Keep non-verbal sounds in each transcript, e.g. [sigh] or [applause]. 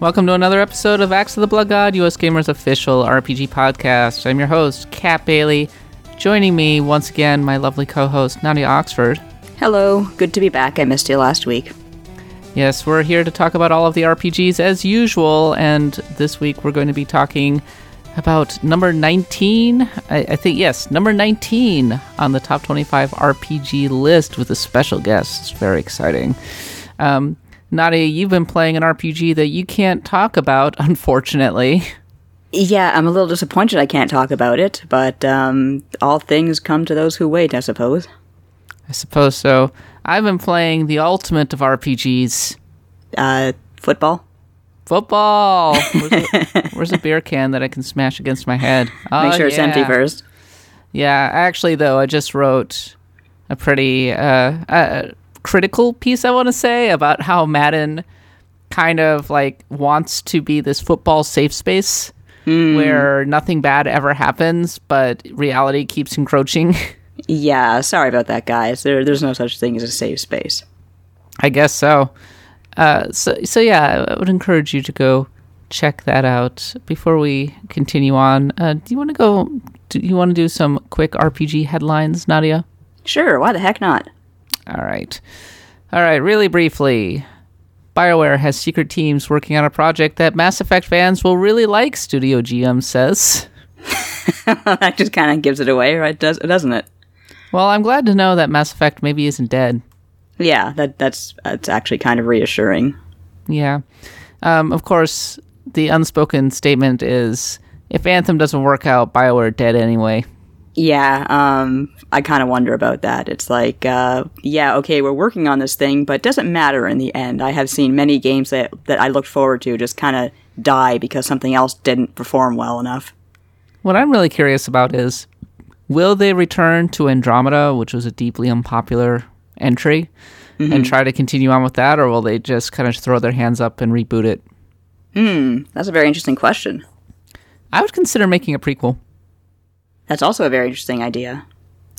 Welcome to another episode of Axe of the Blood God, US Gamers official RPG podcast. I'm your host, Kat Bailey. Joining me once again, my lovely co-host Nadia Oxford. Hello, good to be back. I missed you last week. Yes, we're here to talk about all of the RPGs as usual, and this week we're going to be talking about number 19. I, I think, yes, number 19 on the top 25 RPG list with a special guest. It's very exciting. Um, Nadia, you've been playing an RPG that you can't talk about, [laughs] unfortunately. Yeah, I'm a little disappointed I can't talk about it, but um, all things come to those who wait, I suppose. I suppose so. I've been playing the ultimate of RPGs. Uh, football? Football! Where's a, [laughs] where's a beer can that I can smash against my head? Make Oh, sure it's empty first. Yeah, actually, though, I just wrote a pretty uh, uh, critical piece, I want to say, about how Madden kind of like wants to be this football safe space where nothing bad ever happens, but reality keeps encroaching. [laughs] Yeah, sorry about that, guys. There, there's no such thing as a safe space. I guess so. Uh, so, so yeah, I would encourage you to go check that out. Before we continue on, uh, do you want to go? Do you want to do some quick RPG headlines, Nadia? Sure, why the heck not? All right. All right, really briefly. BioWare has secret teams working on a project that Mass Effect fans will really like, Studio GM says. [laughs] that just kind of gives it away, right? Does doesn't it? Well, I'm glad to know that Mass Effect maybe isn't dead. Yeah, that that's that's actually kind of reassuring. Yeah. Um, of course, the unspoken statement is if Anthem doesn't work out, BioWare dead anyway. Yeah, um, I kind of wonder about that. It's like, uh, yeah, okay, we're working on this thing, but it doesn't matter in the end. I have seen many games that, that I looked forward to just kind of die because something else didn't perform well enough. What I'm really curious about is will they return to Andromeda, which was a deeply unpopular entry, and try to continue on with that, or will they just kind of throw their hands up and reboot it? Hmm, that's a very interesting question. I would consider making a prequel. That's also a very interesting idea.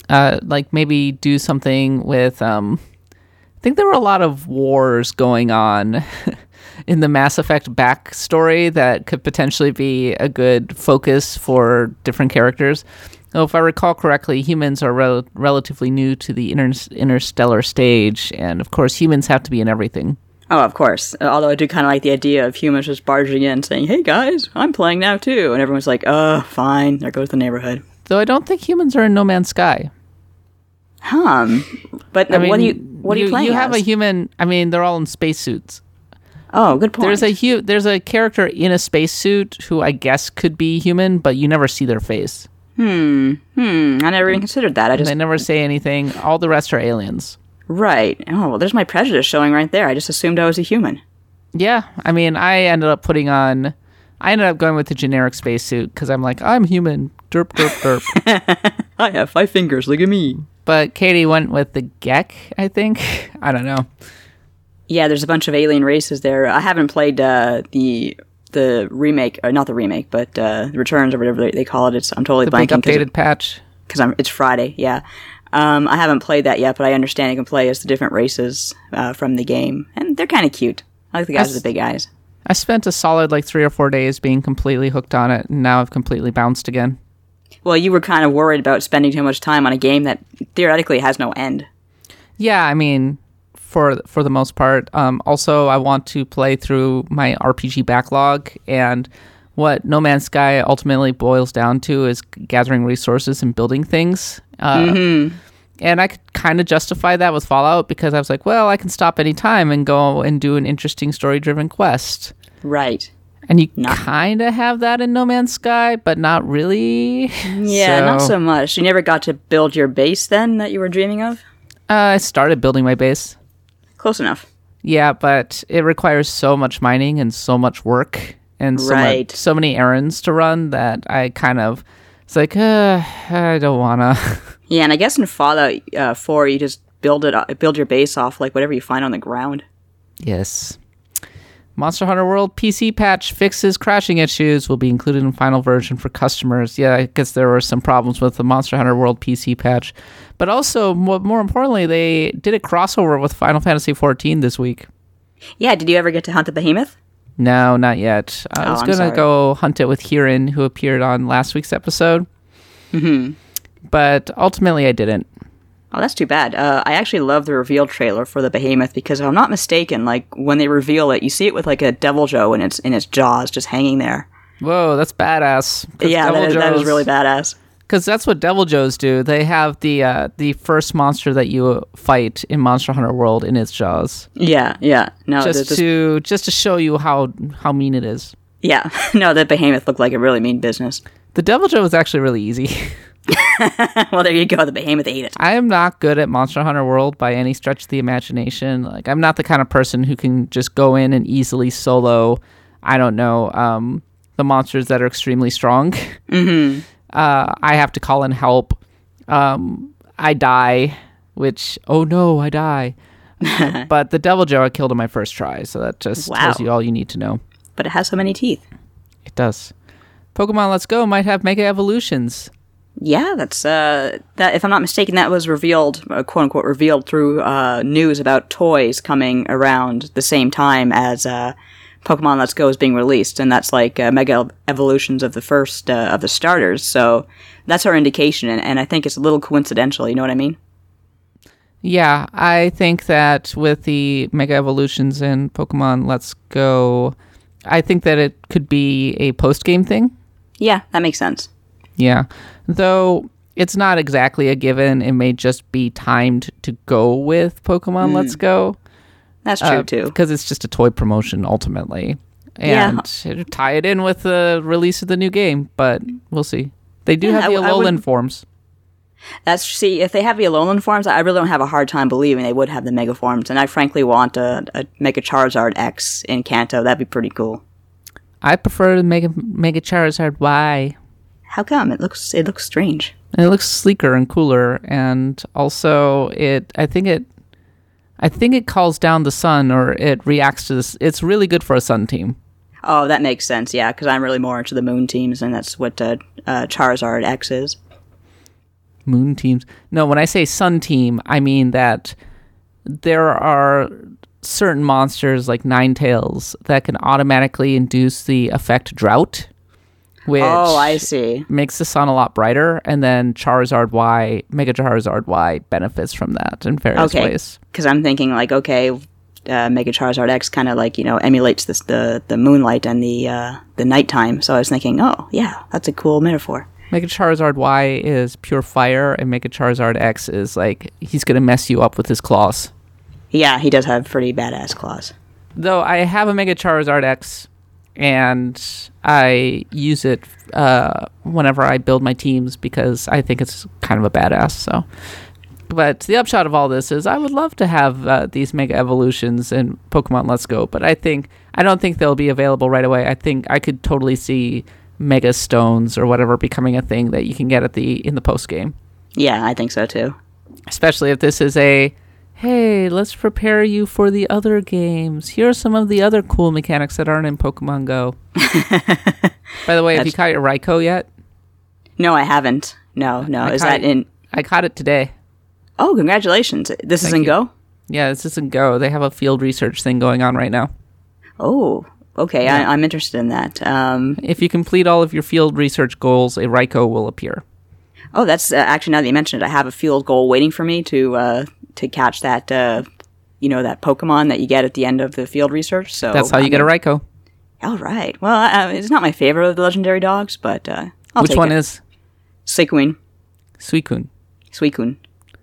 Uh, like maybe do something with. Um, I think there were a lot of wars going on [laughs] in the Mass Effect backstory that could potentially be a good focus for different characters. If I recall correctly, humans are rel- relatively new to the inter- interstellar stage, and of course, humans have to be in everything. Oh, of course. Although I do kind of like the idea of humans just barging in saying, hey guys, I'm playing now too. And everyone's like, uh, fine, there goes the neighborhood. Though I don't think humans are in No Man's Sky. Hum. But I mean, what do you, what are you, playing You have as? a human. I mean, they're all in spacesuits. oh, good point. There's a hu- there's a character in a spacesuit who I guess could be human, but you never see their face. Hmm, I never even considered that. I just They never say anything. All the rest are aliens. Right. Oh, well, there's my prejudice showing right there. I just assumed I was a human. Yeah, I mean, I ended up putting on. I ended up going with the generic spacesuit because I'm like, I'm human. Derp, derp, derp. [laughs] I have five fingers. Look at me. but Katie went with the Gek, I think. [laughs] I don't know. Yeah, there's a bunch of alien races there. I haven't played uh, the the remake, uh, not the remake, but uh, the returns or whatever they, they call it. It's I'm totally The big blanking updated patch. because I'm it's Friday. Yeah. Um, I haven't played that yet, but I understand you can play as the different races uh, from the game, and they're kind of cute. I like the guys That's- with the big eyes. I spent a solid like three or four days being completely hooked on it, and now I've completely bounced again. Well, you were kind of worried about spending too much time on a game that theoretically has no end. Yeah, I mean, for for the most part. Um, also, I want to play through my RPG backlog, and what No Man's Sky ultimately boils down to is gathering resources and building things. Uh, And I could kind of justify that with Fallout because I was like, well, I can stop any time and go and do an interesting story-driven quest. Right. And you Not- kind of have that in No Man's Sky, but not really. Yeah, not so much. You never got to build your base then that you were dreaming of? Uh, I started building my base. Close enough. Yeah, but it requires so much mining and so much work and so, Right. much, so many errands to run that I kind of it's like uh, I don't wanna. [laughs] Yeah, and I guess in Fallout uh, 4, you just build it, uh, build your base off like whatever you find on the ground. yes. Monster Hunter World PC patch fixes crashing issues will be included in final version for customers. Yeah, I guess there were some problems with the Monster Hunter World PC patch, but also more, importantly, they did a crossover with Final Fantasy XIV this week. Yeah, did you ever get to hunt the behemoth? No, not yet. I Oh, was gonna go hunt it with Hirin, who appeared on last week's episode, hmm but ultimately I didn't. Oh, that's too bad. Uh, I actually love the reveal trailer for the behemoth because if I'm not mistaken, like when they reveal it, you see it with like a Deviljho in its in its jaws just hanging there. Whoa, that's badass. Yeah, that is, that is really badass. Because that's what Deviljhos do. They have the uh, the first monster that you fight in Monster Hunter World in its jaws, Yeah, yeah. No, just to just to show you how how mean it is. yeah, [laughs] no, the behemoth looked like a really mean business. The Deviljho was actually really easy. [laughs] [laughs] well, there you go. The behemoth ate it. I am not good at Monster Hunter World by any stretch of the imagination. Like I'm not the kind of person who can just go in and easily solo. I don't know um, the monsters that are extremely strong. [laughs] Mm-hmm. Uh, I have to call in help. Um, I die, which oh no, I die. [laughs] but the Deviljho I killed on my first try, so that just Wow. tells you all you need to know. But it has so many teeth. It does. Pokemon Let's Go might have Mega Evolutions. Yeah, that's uh that if I'm not mistaken that was revealed uh, quote unquote revealed through uh news about toys coming around the same time as uh Pokemon Let's Go is being released and that's like uh, mega evolutions of the first uh, of the starters. So that's our indication and, and I think it's a little coincidental, you know what I mean? Yeah, I think that with the Mega Evolutions in Pokemon Let's Go, I think that it could be a post game thing. Yeah, that makes sense. Yeah. Though it's not exactly a given. It may just be timed to go with Pokemon mm. Let's Go. That's true uh, too. Because it's just a toy promotion ultimately. And it'll tie it in with the release of the new game, but we'll see. They do Yeah, have the I- I Alolan wouldn't- forms. That's see if they have the Alolan forms, I really don't have a hard time believing they would have the Mega forms, and I frankly want a, a Mega Charizard X in Kanto. That'd be pretty cool. I prefer the Mega Mega Charizard Y. How come it looks it looks strange? And it looks sleeker and cooler, and also it. I think it. I think it calls down the sun, or it reacts to this. It's really good for a sun team. Oh, that makes sense. Yeah, because I'm really more into the Moon teams, and that's what uh, uh, Charizard X is. Moon teams. No, when I say sun team, I mean that there are certain monsters like Ninetales that can automatically induce the effect drought, which oh, I see. makes the sun a lot brighter, and then Charizard Y, Mega Charizard Y benefits from that in various Okay. ways. Because I'm thinking like, okay, uh, Mega Charizard X kind of like you know emulates this the the moonlight and the uh, the nighttime. So I was thinking, oh yeah, that's a cool metaphor. Mega Charizard Y is pure fire, and Mega Charizard X is like he's gonna mess you up with his claws. Yeah, he does have pretty badass claws. Though I have a Mega Charizard X, and I use it uh, whenever I build my teams because I think it's kind of a badass. So, but the upshot of all this is I would love to have uh, these Mega Evolutions in Pokemon Let's Go, but I think I don't think they'll be available right away. I think I could totally see Mega Stones or whatever becoming a thing that you can get at the in the post game. Yeah, I think so too. especially if this is a hey let's prepare you for the other games here are some of the other cool mechanics that aren't in pokemon go [laughs] by the way have you caught your Raikou yet No, I haven't. No, no. I is that it- in? i caught it today Oh, congratulations! This is Thank in you. Go. yeah this isn't go they have a field research thing going on right now Oh, okay. I, I'm interested in that. Um, if you complete all of your field research goals a Raikou will appear oh, that's uh, actually now that you mentioned it, I have a field goal waiting for me to uh, to catch that. Uh, you know that Pokemon that you get at the end of the field research. So that's how you I'm get a Raikou All right. Well, uh, it's not my favorite of the legendary dogs, but uh, I'll which one it. is Suicune? Suicune Suicune.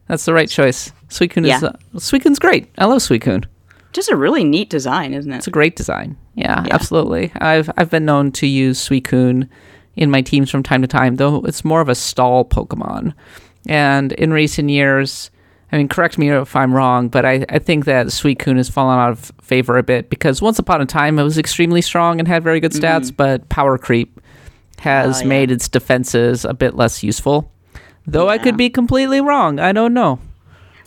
that's the right choice Suicune is Yeah. uh, Suicune's great i love Suicune Just a really neat design, isn't it? It's a great design. Yeah, Yeah. absolutely. I've I've been known to use Suicune in my teams from time to time, though it's more of a stall Pokemon. And in recent years, I mean, correct me if I'm wrong, but I, I think that Suicune has fallen out of favor a bit because once upon a time it was extremely strong and had very good stats, but power creep has Oh, yeah. made its defenses a bit less useful. Though I could be completely wrong. I don't know.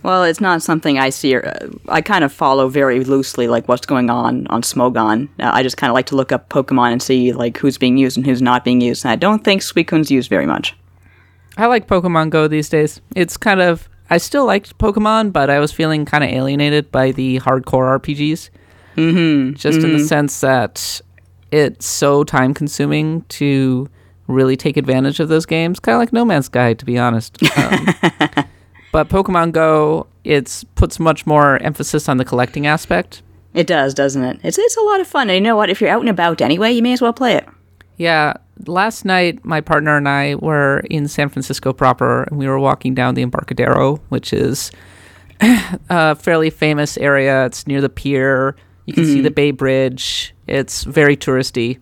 Well, it's not something I see. Uh, I kind of follow very loosely, like what's going on on Smogon. Uh, I just kind of like to look up Pokemon and see like who's being used and who's not being used. And I don't think Suicune's used very much. I like Pokemon Go these days. It's kind of I still liked Pokemon, but I was feeling kind of alienated by the hardcore RPGs. Mm-hmm. Just in the sense that it's so time consuming to really take advantage of those games. Kind of like No Man's Sky, to be honest. [laughs] Um, but Pokemon Go, it's puts much more emphasis on the collecting aspect. It does, doesn't it? It's it's a lot of fun. And you know what? If you're out and about anyway, you may as well play it. Yeah, last night my partner and I were in San Francisco proper, and we were walking down the Embarcadero, which is [laughs] a fairly famous area. It's near the pier. You can see the Bay Bridge. It's very touristy,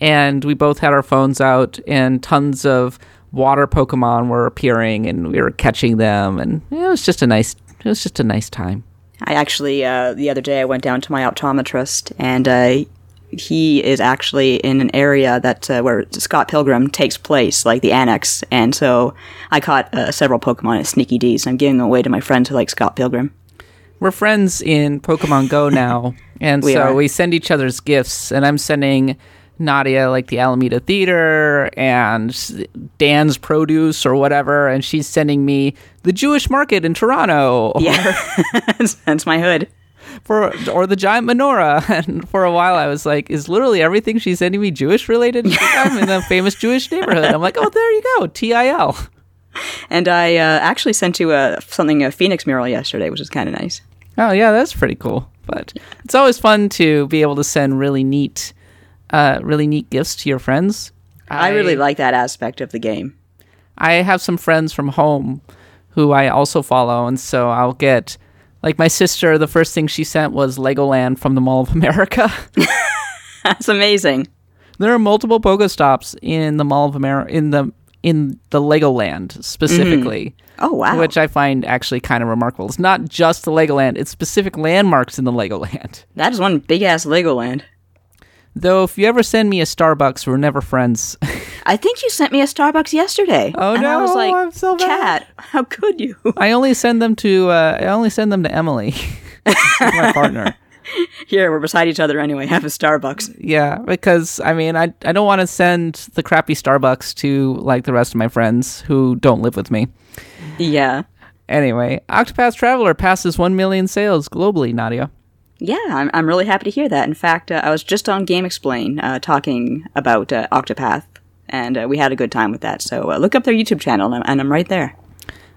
and we both had our phones out, and tons of water Pokemon were appearing, and we were catching them, and it was just a nice. It was just a nice time. I actually uh, the other day I went down to my optometrist, and uh, he is actually in an area that uh, where Scott Pilgrim takes place, like the annex. And so I caught uh, several Pokemon at Sneaky Dee's. I'm giving them away to my friends who like Scott Pilgrim. We're friends in Pokemon Go [laughs] now, and We so are. we send each other's gifts. And I'm sending Nadia like the Alameda Theater and Dan's Produce or whatever, and she's sending me the Jewish Market in Toronto, or, Yeah, [laughs] [laughs] that's my hood. For or the giant menorah. [laughs] And for a while, I was like, "Is literally everything she's sending me Jewish related?" [laughs] I'm in the famous Jewish neighborhood. I'm like, "Oh, there you go, TIL." And I uh, actually sent you a something a Phoenix mural yesterday, which was kind of nice. Oh yeah, that's pretty cool. But it's always fun to be able to send really neat, uh, really neat gifts to your friends. I, really like that aspect of the game. I have some friends from home who I also follow, and so I'll get like my sister. The first thing she sent was Legoland from the Mall of America. [laughs] That's amazing. there are multiple Pokestops in the Mall of America in the in the Legoland specifically. Mm-hmm. Oh wow! Which I find actually kind of remarkable. It's not just the Legoland; it's specific landmarks in the Legoland. [laughs] that is one big ass Legoland. Though, if you ever send me a Starbucks, we're never friends. [laughs] I think you sent me a Starbucks yesterday. Oh, and I was no, like, I'm so bad. Chat, how could you? [laughs] I only send them to uh, I only send them to Emily, [laughs] my partner. [laughs] Here, we're beside each other anyway. Have a Starbucks. Yeah, because I mean, I I don't want to send the crappy Starbucks to like the rest of my friends who don't live with me. Yeah. Anyway, Octopath Traveler passes one million sales globally. Nadia. Yeah, I'm, I'm really happy to hear that. In fact, uh, I was just on GameXplain uh, talking about uh, Octopath, and uh, we had a good time with that. So uh, look up their YouTube channel, and I'm, and I'm right there.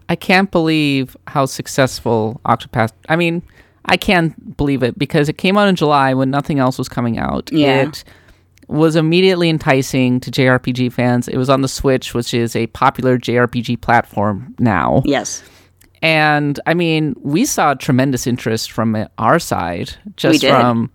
I can't believe how successful Octopath. I mean, I can't believe it because it came out in July when nothing else was coming out. Yeah. It was immediately enticing to JRPG fans. It was on the Switch, which is a popular JRPG platform now. Yes. And I mean, we saw tremendous interest from our side just from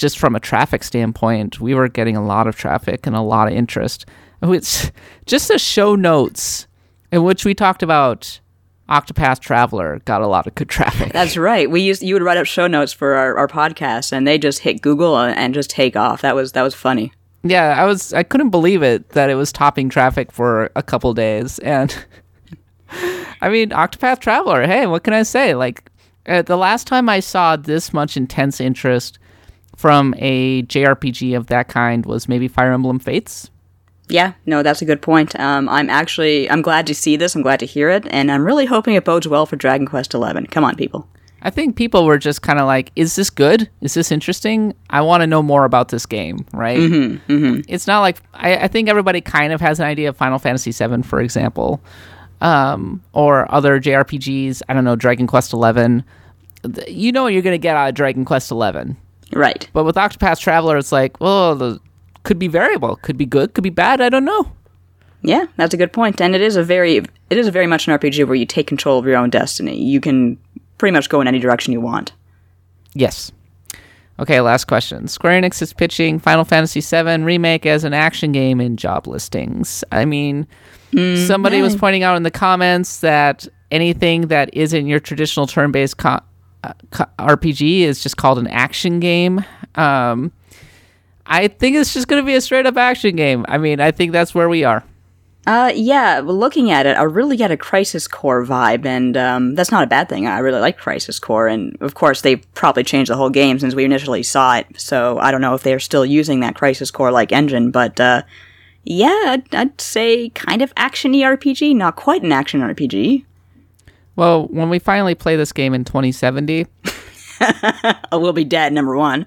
just from a traffic standpoint. We were getting a lot of traffic and a lot of interest. It's just the show notes in which we talked about Octopath Traveler got a lot of good traffic. That's right. We used you would write up show notes for our, our podcast, and they just hit Google and, just take off. That was that was funny. yeah, I was I couldn't believe it that it was topping traffic for a couple days and [laughs] I mean, Octopath Traveler. Hey, what can I say? Like, uh, the last time I saw this much intense interest from a JRPG of that kind was maybe Fire Emblem Fates. Yeah, no, that's a good point. Um, I'm actually I'm glad to see this. I'm glad to hear it, and I'm really hoping it bodes well for Dragon Quest XI. Come on, people. I think people were just kind of like, "Is this good? Is this interesting? I want to know more about this game." Right? Mm-hmm, mm-hmm. It's not like I, I think everybody kind of has an idea of Final Fantasy VII, for example, um, or other JRPGs. I don't know, Dragon Quest XI. Th- You know what you're going to get out of Dragon Quest XI. Right. But with Octopath Traveler, it's like, well, the could be variable, could be good, could be bad. I don't know. Yeah, that's a good point. And it is a very it is very much an RPG where you take control of your own destiny. You can pretty much go in any direction you want. Yes. Okay, last question. Square Enix is pitching Final Fantasy VII Remake as an action game in job listings. I mean, mm, somebody was pointing out in the comments that anything that isn't your traditional turn based co- RPG is just called an action game. Um, I think it's just going to be a straight up action game. I mean, I think that's where we are. Uh, yeah, looking at it, I really get a Crisis Core vibe, and um, that's not a bad thing. I really like Crisis Core, and of course, they probably changed the whole game since we initially saw it. So I don't know if they're still using that Crisis Core like engine, but uh, yeah, I'd, I'd say kind of action RPG, not quite an action RPG. Well, when we finally play this game in 2070, I [laughs] will be dead, number one.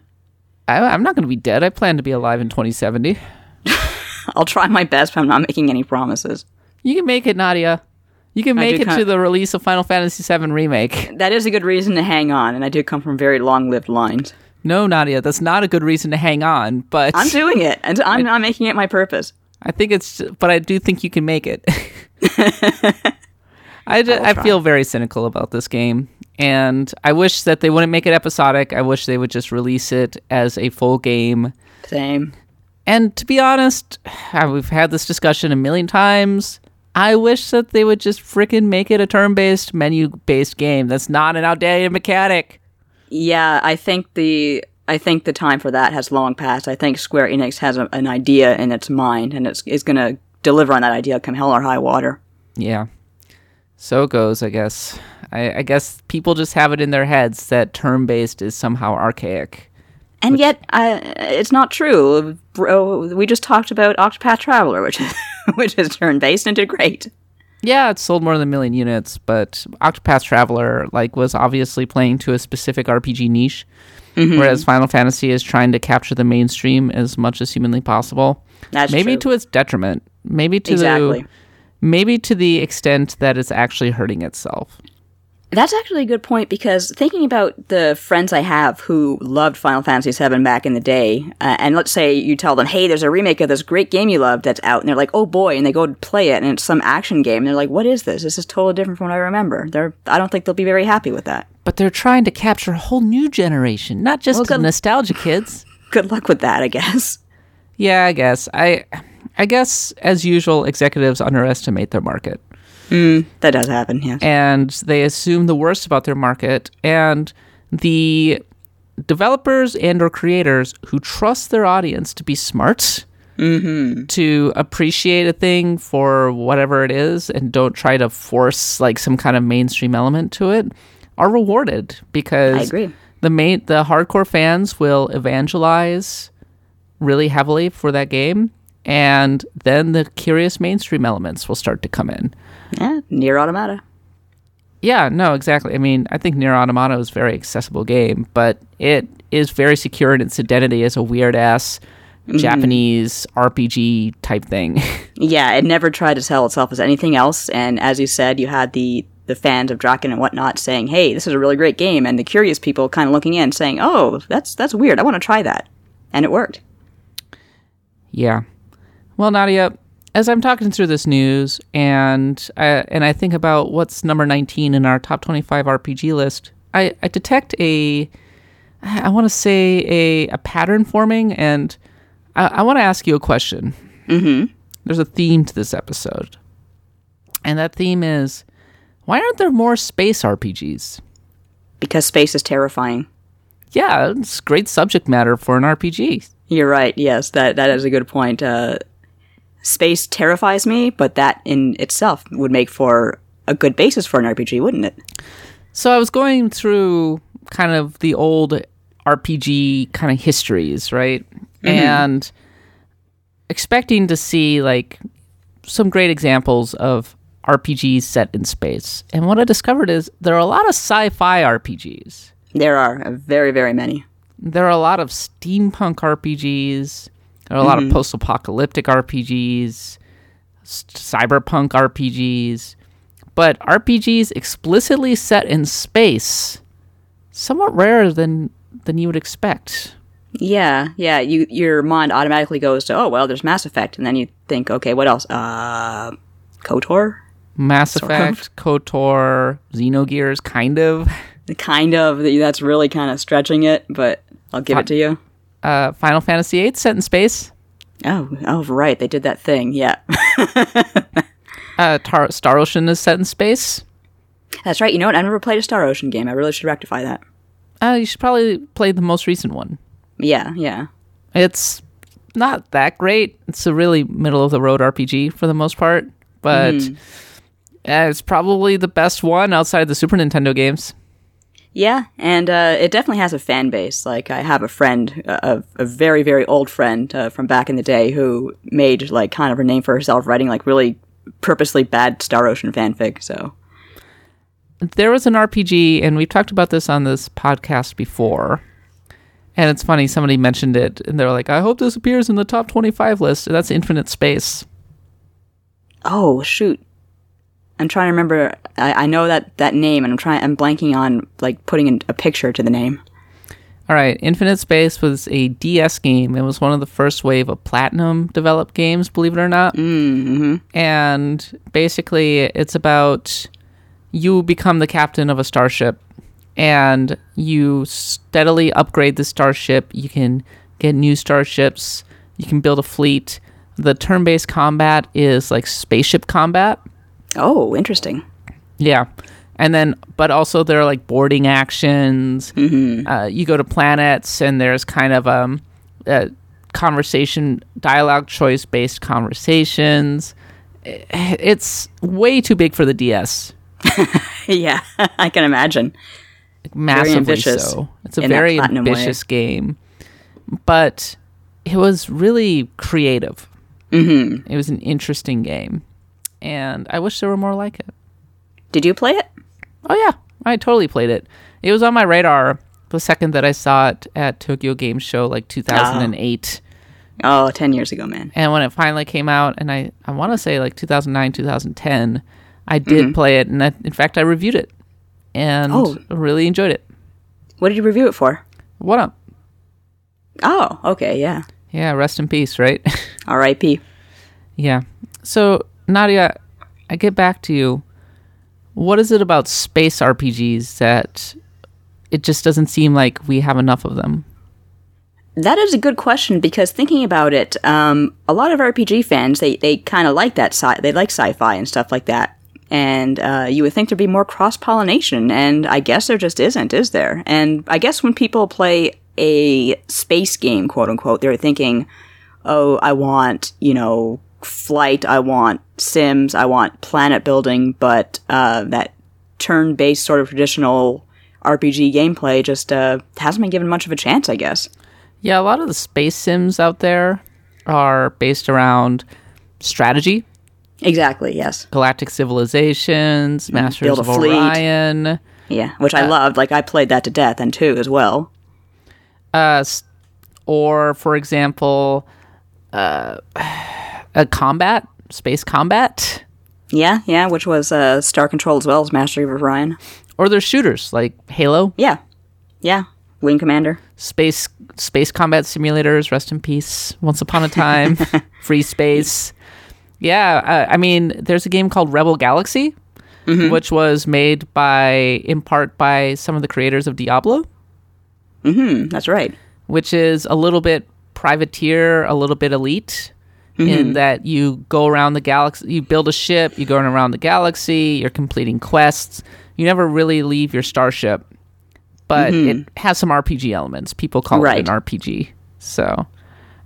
I, I'm not going to be dead. I plan to be alive in 2070. [laughs] I'll try my best, but I'm not making any promises. You can make it, Nadia. You can make it kind- to the release of Final Fantasy VII Remake. That is a good reason to hang on, and I do come from very long-lived lines. No, Nadia, that's not a good reason to hang on, but I'm doing it, and I'm not making it my purpose. I think it's, but I do think you can make it. [laughs] I, I feel very cynical about this game, and I wish that they wouldn't make it episodic. I wish they would just release it as a full game. Same. And to be honest, [sighs] we've had this discussion a million times. I wish that they would just freaking make it a turn based, menu based game that's not an outdated mechanic. Yeah, I think the I think the time for that has long passed. I think Square Enix has a, an idea in its mind, and it's is going to deliver on that idea come hell or high water. Yeah. So it goes, I guess. I, I guess people just have it in their heads that turn based is somehow archaic. And yet, uh, it's not true. We just talked about Octopath Traveler, which is [laughs] which is turn based and did great. Yeah, it sold more than a million units, but Octopath Traveler like was obviously playing to a specific RPG niche, whereas Final Fantasy is trying to capture the mainstream as much as humanly possible. That's maybe true. to its detriment. Maybe to Exactly. the maybe to the extent that it's actually hurting itself. That's actually a good point because thinking about the friends I have who loved Final Fantasy VII back in the day, uh, and let's say you tell them, "Hey, there's a remake of this great game you love that's out," and they're like, "Oh boy!" and they go to play it, and it's some action game, and they're like, "What is this? This is totally different from what I remember." They're, I don't think they'll be very happy with that. But they're trying to capture a whole new generation, not just Well, the good- nostalgia kids. [laughs] Good luck with that, I guess. Yeah, I guess. I I guess as usual executives underestimate their market. Mm, that does happen, yes. and they assume the worst about their market and the developers and or creators who trust their audience to be smart mm-hmm. to appreciate a thing for whatever it is and don't try to force like some kind of mainstream element to it are rewarded because I agree. the main the hardcore fans will evangelize really heavily for that game and then the curious mainstream elements will start to come in Yeah, Nier Automata. yeah, no, exactly. I mean, I think Nier Automata is a very accessible game, but it is very secure in its identity as a weird ass mm-hmm. Japanese RPG type thing. [laughs] Yeah, it never tried to sell itself as anything else, and as you said, you had the the fans of Draken and whatnot saying, "Hey, this is a really great game," and the curious people kind of looking in, saying, "Oh, that's that's weird. I want to try that," and it worked. yeah. Well, Nadia, as I'm talking through this news and I, and I think about what's number 19 in our top 25 RPG list, I, I detect a I want to say a, a pattern forming, and I, I want to ask you a question. Mm-hmm. There's a theme to this episode, and that theme is why aren't there more space RPGs? Because space is terrifying. Yeah, it's great subject matter for an RPG. You're right. Yes, that that is a good point. Uh, space terrifies me, but that in itself would make for a good basis for an RPG, wouldn't it? So I was going through kind of the old RPG kind of histories, right? Mm-hmm. And expecting to see like some great examples of RPGs set in space. And what I discovered is there are a lot of sci-fi RPGs. There are very, very many. There are a lot of steampunk RPGs. There are a lot of post-apocalyptic RPGs, cyberpunk RPGs, but RPGs explicitly set in space, somewhat rarer than than you would expect. Yeah, yeah. You your mind automatically goes to, oh well, there's Mass Effect, and then you think, okay, what else? Uh, Kotor, Mass Sort of. Effect, KOTOR, Xenogears, kind of. kind of. That's really kind of stretching it, but I'll give it to you. Uh, Final Fantasy VIII set in space. Oh, oh, right. They did that thing. Yeah, [laughs] Uh, Tar- Star Ocean is set in space. that's right. You know what? I never played a Star Ocean game. I really should rectify that. Uh, you should probably play the most recent one. Yeah, yeah. It's not that great. It's a really middle of the road RPG for the most part, but uh, it's probably the best one outside of the Super Nintendo games. Yeah, and uh, it definitely has a fan base. Like I have a friend, a, a very very old friend uh, from back in the day, who made like kind of a name for herself writing like really purposely bad Star Ocean fanfic. So there was an RPG, and we've talked about this on this podcast before. And it's funny, somebody mentioned it, and they're like, I hope this appears in the top 25 list. That's Infinite Space. Oh shoot! I'm trying to remember. I, I know that that name, and I'm trying. I'm blanking on like putting in a picture to the name. All right, Infinite Space was a DS game. It was one of the first wave of Platinum developed games, believe it or not. Mm-hmm. And basically, it's about you become the captain of a starship and you steadily upgrade the starship. You can get new starships, you can build a fleet. The turn based combat is like spaceship combat. Oh, interesting. Yeah. And then, but also there are like boarding actions. Uh, you go to planets, and there's kind of um, a conversation, dialogue choice based conversations. It's way too big for the DS. [laughs] yeah, I can imagine. massively ambitious so. It's a very platinum way. ambitious game, but it was really creative. Mm-hmm. It was an interesting game, and I wish there were more like it. Did you play it? Oh yeah, I totally played it. It was on my radar the second that I saw it at Tokyo Game Show, like 2008. Ah. Oh, 10 years ago, man. And when it finally came out, and I, I want to say like 2009, 2010, I did mm-hmm. play it. And I, in fact, I reviewed it and Oh. really enjoyed it. What did you review it for? What up? Oh, okay, yeah. Yeah, rest in peace, right? [laughs] R.I.P. yeah. So, Nadia, I get back to you. What is it about space RPGs that it just doesn't seem like we have enough of them? That is a good question because thinking about it, um, a lot of RPG fans they, they kind of like that sci- they like sci-fi and stuff like that, and uh, you would think there'd be more cross pollination, and I guess there just isn't, is there? And I guess when people play a space game, quote unquote, they're thinking, oh, I want you know flight, I want Sims, I want planet building, but uh, that turn-based sort of traditional RPG gameplay just uh, hasn't been given much of a chance, I guess. Yeah, a lot of the space sims out there are based around strategy, Exactly. Yes. galactic civilizations, Masters build a of fleet. Orion. Yeah, which I loved. Like I played that to death and two as well. uh, or for example, uh, a combat, space combat, Yeah, yeah, which was uh, Star Control as well as Mastery of Orion. or there's shooters like Halo, Yeah, yeah, Wing Commander. space space combat simulators. Rest in peace. Once upon a time, [laughs] free space. Yeah, uh, I mean, there's a game called Rebel Galaxy, which was made by, in part, by some of the creators of Diablo. Mm, that's right. which is a little bit privateer, a little bit elite, Mm-hmm. in that you go around the galaxy, you build a ship, you go around the galaxy, you're completing quests. You never really leave your starship, but mm-hmm. it has some RPG elements. People call Right. it an RPG. So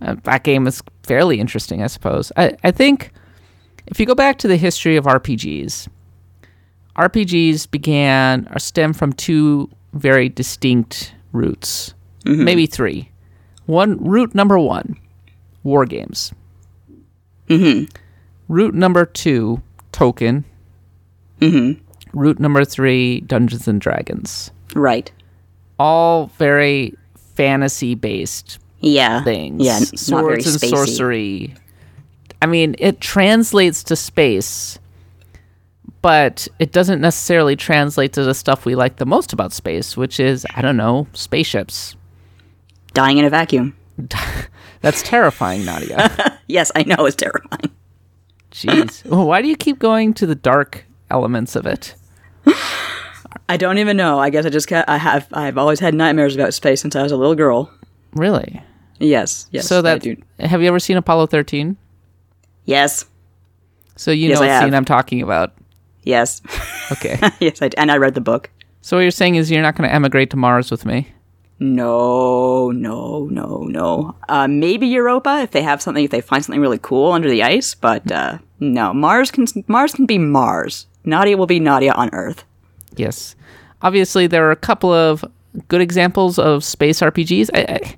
uh, that game is fairly interesting, I suppose. I, I think if you go back to the history of RPGs, RPGs began or stem from two very distinct roots, mm-hmm. maybe three. One root number one, war games. Mm-hmm. Root number two, Tolkien. Mm-hmm. Root number three, Dungeons and Dragons. Right. All very fantasy based Yeah. things. Yeah. n- not very Swords and spacey. sorcery. I mean, it translates to space, but it doesn't necessarily translate to the stuff we like the most about space, which is, I don't know, spaceships. Dying in a vacuum. [laughs] That's terrifying, Nadia. [laughs] Yes, I know it's terrifying. Jeez. [laughs] Well, Why do you keep going to the dark elements of it? I don't even know. I guess I just I have I've always had nightmares about space since I was a little girl. Really? Yes. Yes. so that have you ever seen Apollo 13? Yes. So you Yes, know what scene I'm talking about. Yes. Okay. yes. I, and I read the book. so what you're saying is you're not going to emigrate to Mars with me? No, no, no, no. Uh, maybe Europa if they have something, if they find something really cool under the ice. But uh, no, Mars can Mars can be Mars. Nadia will be Nadia on Earth. Yes. Obviously, there are a couple of good examples of space RPGs. I, I,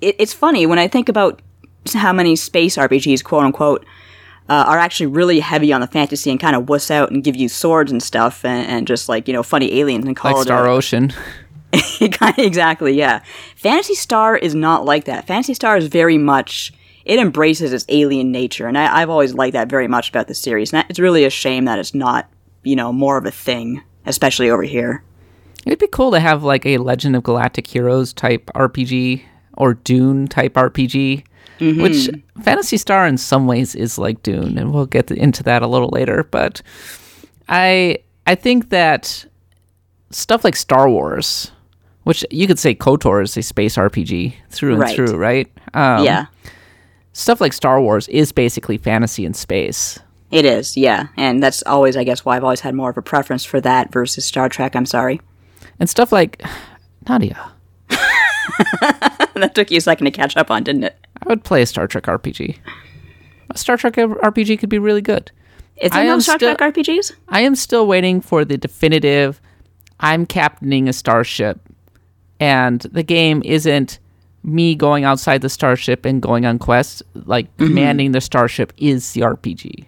It, it's funny when I think about how many space RPGs, quote unquote, uh, are actually really heavy on the fantasy and kind of wuss out and give you swords and stuff and, and just like you know funny aliens and call like it Star Ocean. [laughs] exactly, yeah. Phantasy Star is not like that. Phantasy Star is very much it embraces its alien nature, and I, have always liked that very much about the series. And it's really a shame that it's not, you know, more of a thing, especially over here. It'd be cool to have like a Legend of Galactic Heroes type RPG or Dune type RPG, mm-hmm. which Phantasy Star in some ways is like Dune, and we'll get into that a little later. But I I think that stuff like Star Wars which you could say KOTOR is a space RPG through and right. through, right? Um, yeah. Stuff like Star Wars is basically fantasy in space. It is, yeah. And that's always, I guess, why I've always had more of a preference for that versus Star Trek. I'm sorry. And stuff like Nadia. [laughs] that took you a second to catch up on, didn't it? I would play a Star Trek RPG. A Star Trek RPG could be really good. Is there I no Star Trek RPGs? I am still waiting for the definitive. I'm captaining a starship and the game isn't me going outside the starship and going on quests. Like mm-hmm. commanding the starship is the RPG.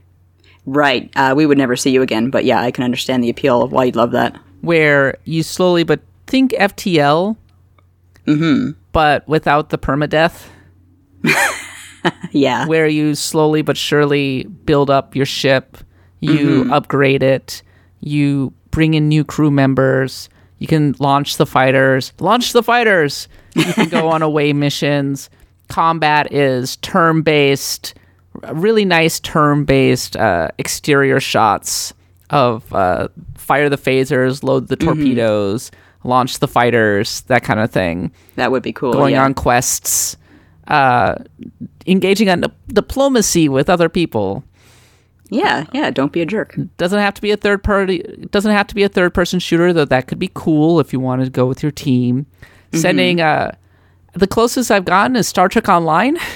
Right. Uh, we would never see you again, but yeah, I can understand the appeal of why you'd love that. Where you slowly, but think FTL, mm-hmm. but without the permadeath. [laughs] yeah. Where you slowly but surely build up your ship, you mm-hmm. upgrade it, you bring in new crew members, you can launch the fighters. Launch the fighters. You can go on away [laughs] missions. Combat is turn based, really nice turn based uh, exterior shots of uh, fire the phasers, load the mm-hmm. torpedoes, mm-hmm. launch the fighters, that kind of thing. That would be cool. Going yeah. on quests, uh, engaging on diplomacy with other people. Yeah, yeah. Don't be a jerk. Doesn't have to be a third party. Doesn't have to be a third person shooter. Though that could be cool if you wanted to go with your team. Mm-hmm. Sending uh, the closest I've gotten is Star Trek Online. [laughs]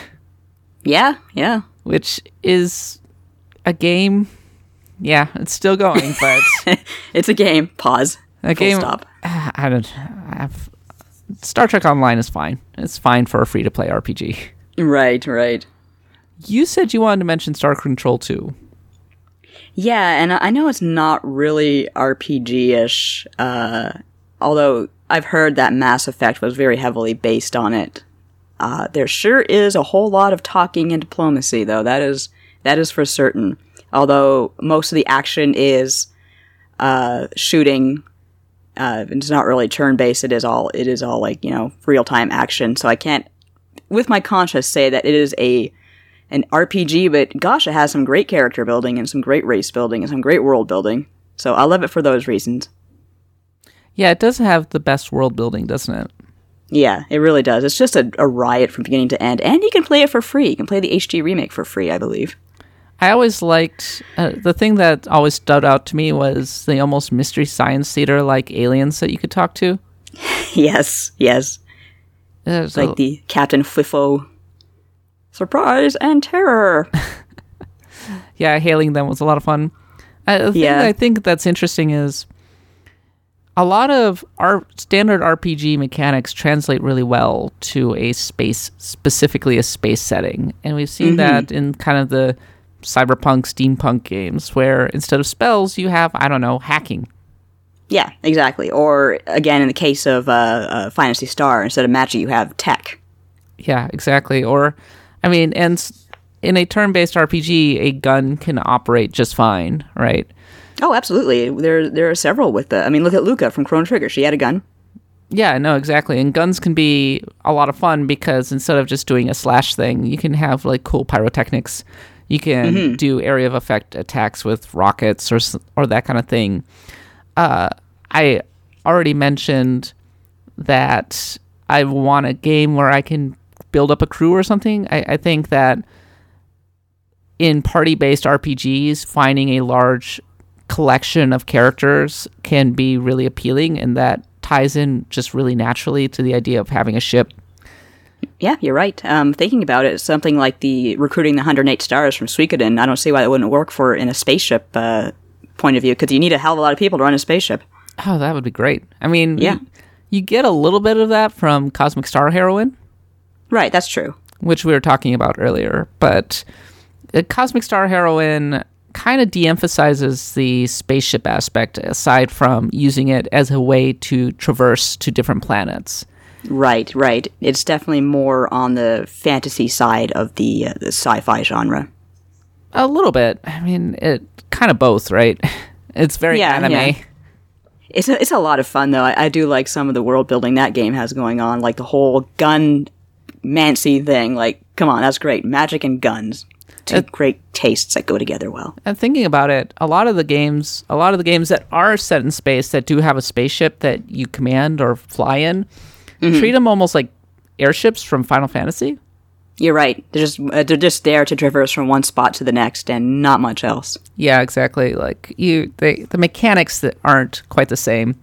Yeah, yeah. Which is a game. Yeah, it's still going, but [laughs] it's a game. Pause. A game. Stop. [sighs] I don't. I've, Star Trek Online is fine. It's fine for a free to play RPG. Right, right. You said you wanted to mention Star Control 2. Yeah, and I know it's not really RPG ish, uh, although I've heard that Mass Effect was very heavily based on it. Uh, there sure is a whole lot of talking and diplomacy, though. That is that is for certain. Although most of the action is uh, shooting, uh, it's not really turn based. It is all it is all like you know real time action. So I can't, with my conscience, say that it is a an RPG, but gosh, it has some great character building and some great race building and some great world building. So I love it for those reasons. Yeah, it does have the best world building, doesn't it? Yeah, it really does. It's just a, a riot from beginning to end, and you can play it for free. You can play the HD remake for free, I believe. I always liked uh, the thing that always stood out to me was the almost mystery science theater like aliens that you could talk to. [laughs] yes, yes. There's like a, the Captain Fwiffo surprise and terror. [laughs] yeah, hailing them was a lot of fun. Uh, the thing yeah. I think that's interesting is a lot of our standard RPG mechanics translate really well to a space, specifically a space setting, and we've seen mm-hmm. that in kind of the cyberpunk, steampunk games, where instead of spells, you have I don't know hacking. Yeah, exactly. Or again, in the case of uh, uh, Phantasy Star, instead of magic, you have tech. Yeah, exactly. Or I mean, and in a turn-based RPG, a gun can operate just fine, right? Oh, absolutely. There, there are several with the. I mean, look at Lucca from Chrono Trigger. She had a gun. Yeah, no, exactly. And guns can be a lot of fun because instead of just doing a slash thing, you can have like cool pyrotechnics. You can mm-hmm. do area of effect attacks with rockets or or that kind of thing. Uh, I already mentioned that I want a game where I can build up a crew or something. I, I think that in party based RPGs, finding a large collection of characters can be really appealing, and that ties in just really naturally to the idea of having a ship. Yeah, you're right. Um, thinking about it, something like the recruiting the 108 stars from Suikoden, I don't see why that wouldn't work for in a spaceship uh, point of view, because you need a hell of a lot of people to run a spaceship. Oh, that would be great. I mean, yeah. You, you get a little bit of that from Cosmic Star Heroine, Right, that's true. Which we were talking about earlier, but uh, Cosmic Star Heroine kind of de-emphasizes the spaceship aspect aside from using it as a way to traverse to different planets. Right, right. It's definitely more on the fantasy side of the, uh, the sci-fi genre. A little bit. I mean, it kind of both, right? [laughs] It's very Yeah, anime. yeah. It's a, it's a lot of fun though. I, I do like some of the world building that game has going on, like the whole gun mancy thing. Like, come on, that's great. Magic and guns, two great tastes that go together well. And thinking about it, a lot of the games, a lot of the games that are set in space that do have a spaceship that you command or fly in, Mm-hmm. treat them almost like airships from Final Fantasy. You're right. They're just uh, they're just there to traverse from one spot to the next, and not much else. Yeah, exactly. Like you, they, the mechanics that aren't quite the same.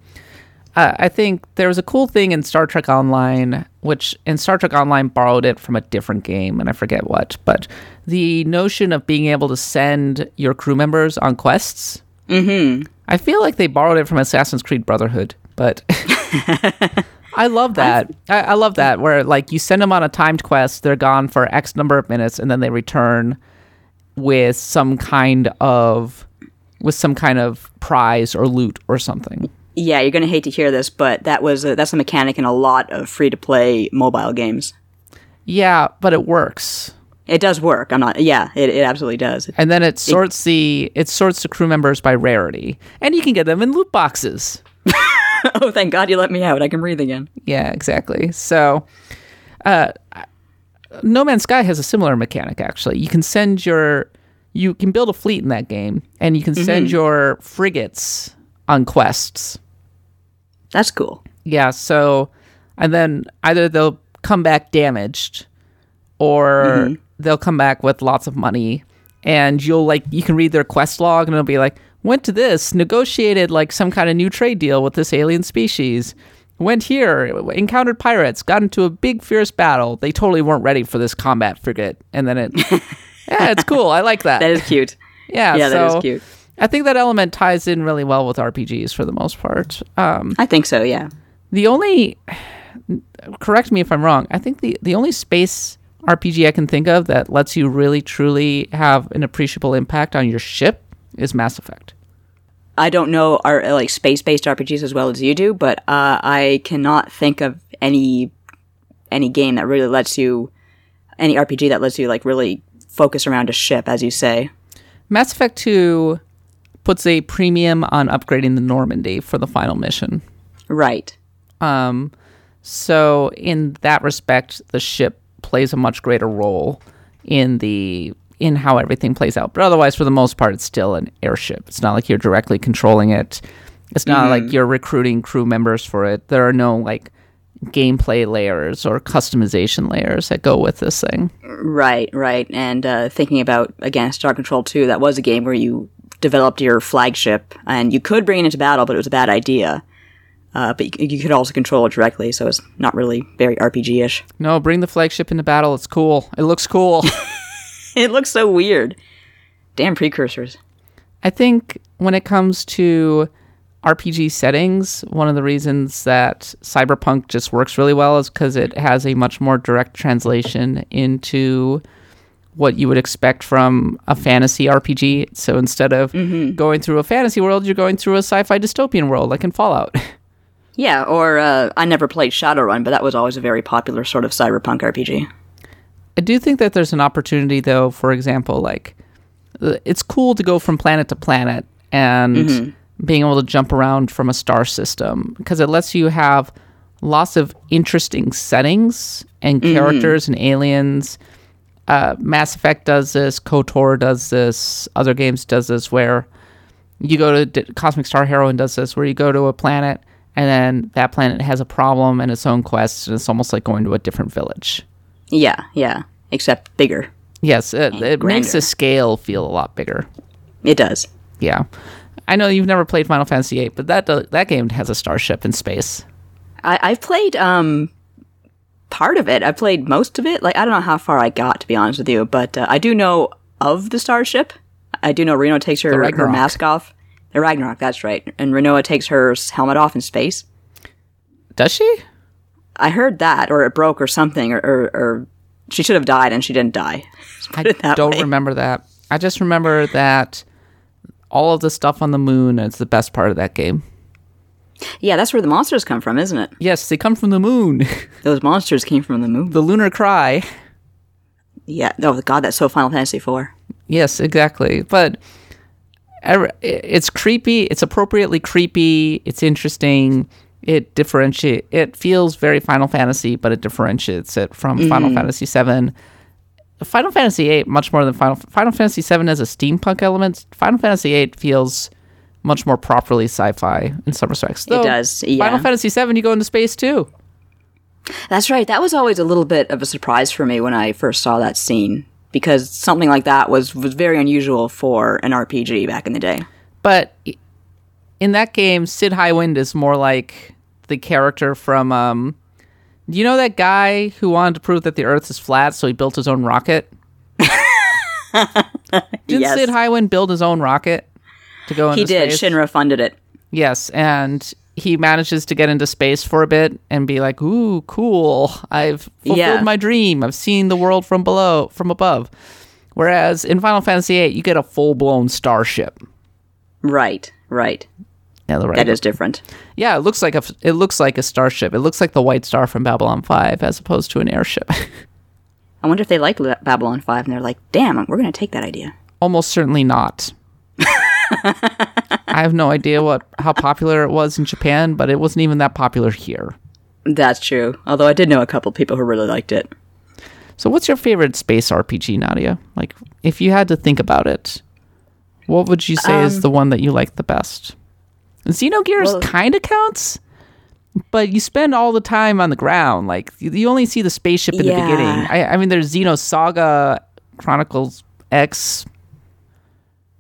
Uh, I think there was a cool thing in Star Trek Online, which in Star Trek Online borrowed it from a different game, and I forget what. But the notion of being able to send your crew members on quests. Mm-hmm. I feel like they borrowed it from Assassin's Creed Brotherhood, but [laughs] I love that. I, I love that where like you send them on a timed quest, they're gone for X number of minutes, and then they return with some kind of with some kind of prize or loot or something. Yeah, you're gonna hate to hear this, but that was a, that's a mechanic in a lot of free to play mobile games. Yeah, but it works. It does work. I'm not. Yeah, it, it absolutely does. And then it sorts the it sorts the crew members by rarity, and you can get them in loot boxes. [laughs] oh, thank God you let me out. I can breathe again. Yeah, exactly. So, uh, No Man's Sky has a similar mechanic. Actually, you can send your you can build a fleet in that game, and you can send your frigates on quests. That's cool. Yeah, so and then either they'll come back damaged or mm-hmm. they'll come back with lots of money and you'll like you can read their quest log and it'll be like went to this, negotiated like some kind of new trade deal with this alien species. Went here, encountered pirates, got into a big fierce battle. They totally weren't ready for this combat frigate. And then it [laughs] Yeah, it's cool. I like that. That is cute. yeah, yeah, that is cute. I think that element ties in really well with RPGs for the most part. Um, I think so. Yeah. the only correct me if I'm wrong. I think the the only space RPG I can think of that lets you really truly have an appreciable impact on your ship is Mass Effect. I don't know our like space based RPGs as well as you do, but uh, I cannot think of any any game that really lets you any RPG that lets you like really focus around a ship, as you say. Mass Effect 2 puts a premium on upgrading the Normandy for the final mission. Right. Um, so in that respect, the ship plays a much greater role in the in how everything plays out. But otherwise, for the most part, it's still an airship. It's not like you're directly controlling it. It's not like you're recruiting crew members for it. There are no like gameplay layers or customization layers that go with this thing. Right, right. And uh, thinking about, again, Star Control 2, that was a game where you developed your flagship and you could bring it into battle, but it was a bad idea. Uh, but you, you could also control it directly, so it's not really very RPG ish. No, bring the flagship into battle. It's cool. It looks cool. [laughs] [laughs] it looks so weird. Damn precursors. I think when it comes to RPG settings, one of the reasons that Cyberpunk just works really well is because it has a much more direct translation into what you would expect from a fantasy RPG. So instead of going through a fantasy world, you're going through a sci fi dystopian world, like in Fallout. [laughs] Yeah, or uh, I never played Shadowrun, but that was always a very popular sort of cyberpunk RPG. I do think that there's an opportunity, though, for example, like uh, it's cool to go from planet to planet and being able to jump around from a star system because it lets you have lots of interesting settings and characters and aliens. Uh, Mass Effect does this, KOTOR does this, other games does this where you go to D- Cosmic Star Heroine does this where you go to a planet and then that planet has a problem and its own quest, and it's almost like going to a different village. Yeah, yeah, except bigger. Yes, it, it makes the scale feel a lot bigger. It does. Yeah, I know you've never played Final Fantasy VIII, but that that game has a starship in space. I, I've played um part of it. I played most of it. Like I don't know how far I got to be honest with you, but uh, I do know of the starship. I do know Rinoa takes her, her mask off. The Ragnarok, that's right. And Rinoa takes her helmet off in space. Does she? I heard that, or it broke, or something, or, or, or she should have died, and she didn't die. [laughs] I don't way. remember that. I just remember that all of the stuff on the moon is the best part of that game. Yeah, that's where the monsters come from, isn't it? Yes, they come from the moon. [laughs] Those monsters came from the moon. the lunar cry. Yeah. Oh God, that's so Final Fantasy IV. Yes, exactly. But it's creepy. It's appropriately creepy. It's interesting. It differentiate. It feels very Final Fantasy, but it differentiates it from mm. Final Fantasy VII. Final Fantasy VIII, much more than Final Final Fantasy VII has a steampunk element. Final Fantasy VIII feels much more properly sci-fi in some respects. Though, does, yeah. Final Fantasy VII, you go into space too. That's right. That was always a little bit of a surprise for me when I first saw that scene because something like that was was very unusual for an RPG back in the day. But in that game, Cid Highwind is more like the character from. Um, you know that guy who wanted to prove that the Earth is flat, so he built his own rocket. [laughs] Didn't Yes. Cid Highwind build his own rocket to go into He did. space? Shinra funded it. Yes, and he manages to get into space for a bit and be like, "Ooh, cool! I've fulfilled Yeah. my dream. I've seen the world from below, from above." Whereas in Final Fantasy VIII, you get a full blown starship. Right. Right. Yeah, the right. That is different. Yeah, it looks like a it looks like a starship. It looks like the White Star from Babylon Five, as opposed to an airship. [laughs] I wonder if they like Babylon 5 and they're like, damn, we're going to take that idea. Almost certainly not. [laughs] I have no idea what how popular it was in Japan, but it wasn't even that popular here. That's true. Although I did know a couple people who really liked it. So, what's your favorite space RPG, Nadia? Like, if you had to think about it, what would you say is um, the one that you like the best? Xenogears Well- kind of counts, but you spend all the time on the ground. Like, you, you only see the spaceship in the beginning. I, I mean, there's Xenosaga Chronicles X.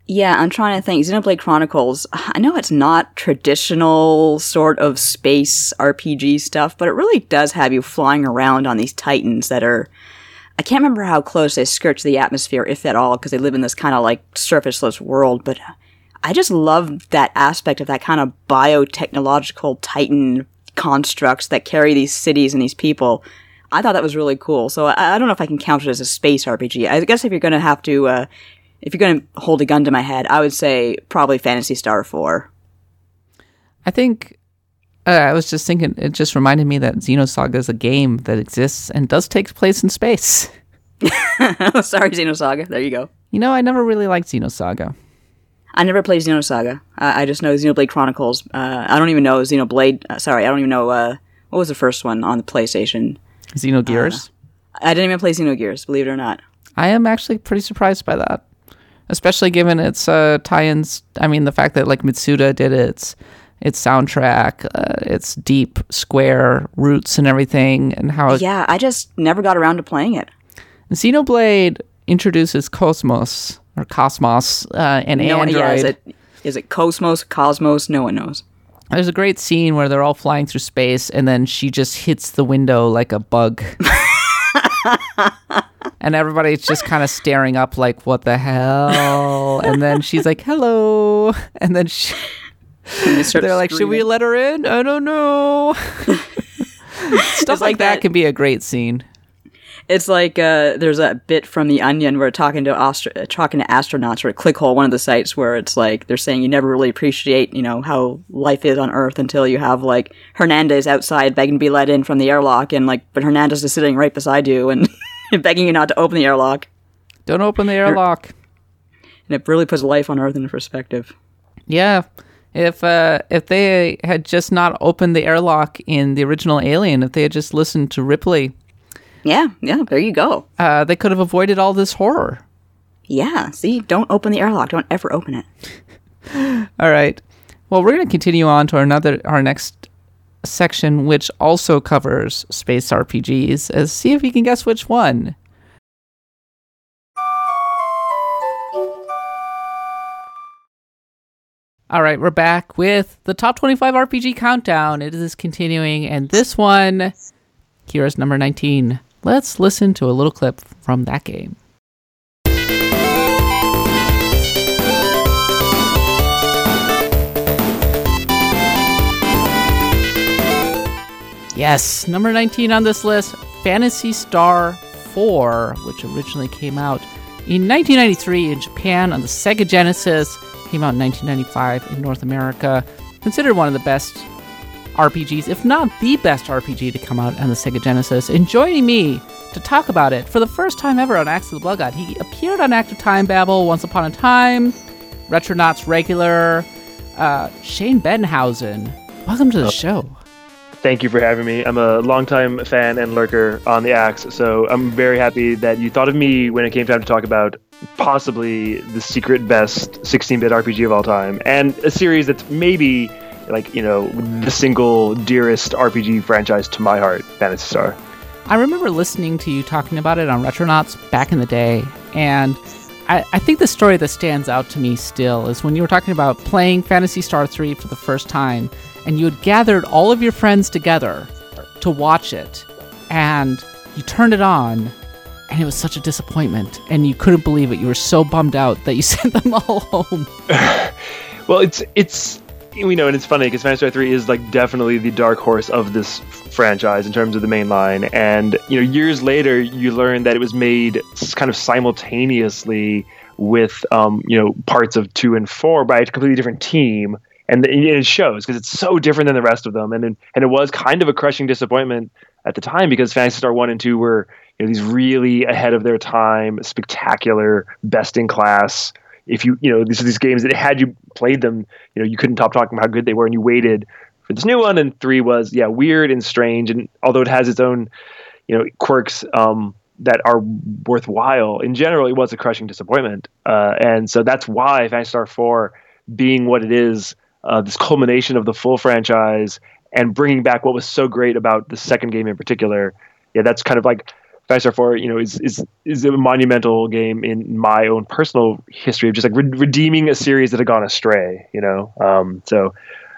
Yeah, I'm trying to think. Xenoblade Chronicles, I know it's not traditional sort of space RPG stuff, but it really does have you flying around on these titans that are. I can't remember how close they skirt to the atmosphere, if at all, because they live in this kind of like surfaceless world, but I just love that aspect of that kind of biotechnological titan constructs that carry these cities and these people. I thought that was really cool. So I, I don't know if I can count it as a space RPG. I guess if you're going to have to, uh, if you're going to hold a gun to my head, I would say probably Phantasy Star 4. I think uh, I was just thinking. It just reminded me that Xenosaga is a game that exists and does take place in space. [laughs] Sorry, Xenosaga. There you go. You know, I never really liked Xenosaga. I never played Xenosaga. I, I just know Xenoblade Chronicles. Uh, I don't even know Xenoblade. Uh, sorry, I don't even know uh, what was the first one on the PlayStation. Xenogears. I didn't even play Xenogears, believe it or not. I am actually pretty surprised by that, especially given its uh, tie-ins. I mean, the fact that like Mitsuda did its its soundtrack, uh, its deep square roots and everything, and how it, Yeah, I just never got around to playing it. Xenoblade introduces Cosmos or Cosmos uh, and No Android. yeah, is it is it Cosmos, Cosmos? No one knows. There's a great scene where they're all flying through space, and then she just hits the window like a bug. [laughs] and everybody's just kind of staring up, like, what the hell? and then she's like, hello. And then she, And they they're like, should we let her in? I don't know. Stuff like, like that. that- can be a great scene. It's like uh, there's a bit from The Onion where talking to uh, talking to astronauts or Clickhole, one of the sites where it's like they're saying you never really appreciate you know how life is on Earth until you have like Hernandez outside begging to be let in from the airlock, and like but Hernandez is sitting right beside you and [laughs] [laughs] begging you not to open the airlock, Don't open the airlock. and it really puts life on Earth into perspective. Yeah. If uh, if they had just not opened the airlock in the original Alien, if they had just listened to Ripley, Yeah, yeah, there you go. uh, they could have avoided all this horror. Yeah, see, don't open the airlock. Don't ever open it. [laughs] All right. Well, we're going to continue on to another our next section, which also covers space RPGs. As see if you can guess which one. All right, we're back with the top 25 RPG countdown. It is continuing, and this one is number 19. Let's listen to a little clip from that game. Yes, number 19 on this list Phantasy Star 4, which originally came out in 1993 in Japan on the Sega Genesis, came out in 1995 in North America. Considered one of the best RPGs, if not the best RPG to come out on the Sega Genesis. And joining me to talk about it for the first time ever on Axe of the Blood God, he appeared on Active Time Babble once upon a time, Retronauts regular, uh, Shane Bettenhausen. Welcome to the show. Thank you for having me. I'm a longtime fan and lurker on the Axe, so I'm very happy that you thought of me when it came time to talk about possibly the secret best 16-bit RPG of all time, and a series that's maybe like you know the single dearest RPG franchise to my heart, Phantasy Star. I remember listening to you talking about it on Retronauts back in the day, and I, I, think the story that stands out to me still is when you were talking about playing Phantasy Star 3 for the first time, and you had gathered all of your friends together to watch it, and you turned it on, and it was such a disappointment, and you couldn't believe it. You were so bummed out that you [laughs] sent them all home. [laughs] well, it's it's we know, and it's funny because Phantasy 3 is like definitely the dark horse of this franchise in terms of the main line. And you know, years later, you learn that it was made kind of simultaneously with um, you know parts of two and four by a completely different team, and it shows because it's so different than the rest of them. And and it was kind of a crushing disappointment at the time because Phantasy Star one and two were you know these really ahead of their time, spectacular, best in class if you you know these are these games that had you played them, you know you couldn't stop talking about how good they were, and you waited for this new one. And three was yeah weird and strange, and although it has its own you know quirks um, that are worthwhile, in general it was a crushing disappointment. Uh, and so that's why Phantasy Star Four, being what it is, uh, this culmination of the full franchise and bringing back what was so great about the second game in particular. Yeah, that's kind of like Phantasy 4, you know, is is is a monumental game in my own personal history of just like re- redeeming a series that had gone astray, you know. Um, so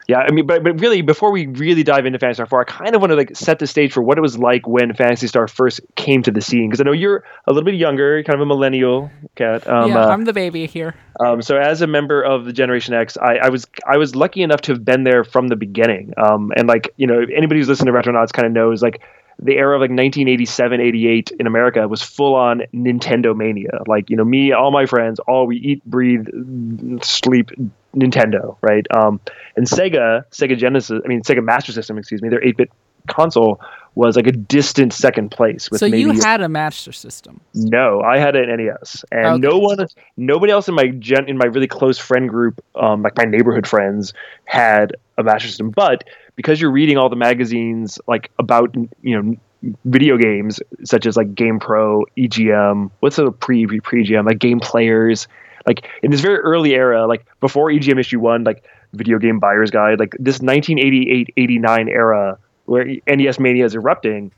yeah, I mean, but but really, before we really dive into Phantasy Star 4, I kind of want to like set the stage for what it was like when Phantasy Star first came to the scene, because I know you're a little bit younger, kind of a millennial cat. Um, yeah, uh, I'm the baby here. Um, so as a member of the Generation X, I, I, was I was lucky enough to have been there from the beginning. Um, and like you know, anybody who's listened to Retronauts kind of knows like the era of like 1987, 88 in America was full on Nintendo mania. Like, you know, me, all my friends, all we eat, breathe, sleep Nintendo, right? Um, and Sega, Sega Genesis, I mean, Sega Master System, excuse me, their 8 bit console was like a distant second place. With so you had a Master System? No, I had an NES, and okay. no one, nobody else in my gen, in my really close friend group, um, like my neighborhood friends, had a Master System. But because you're reading all the magazines like about you know video games such as like Game Pro, EGM, what's the pre pre EGM like Game Players, like in this very early era, like before EGM issue one, like Video Game Buyer's Guide, like this 1988-89 era where NES mania is erupting,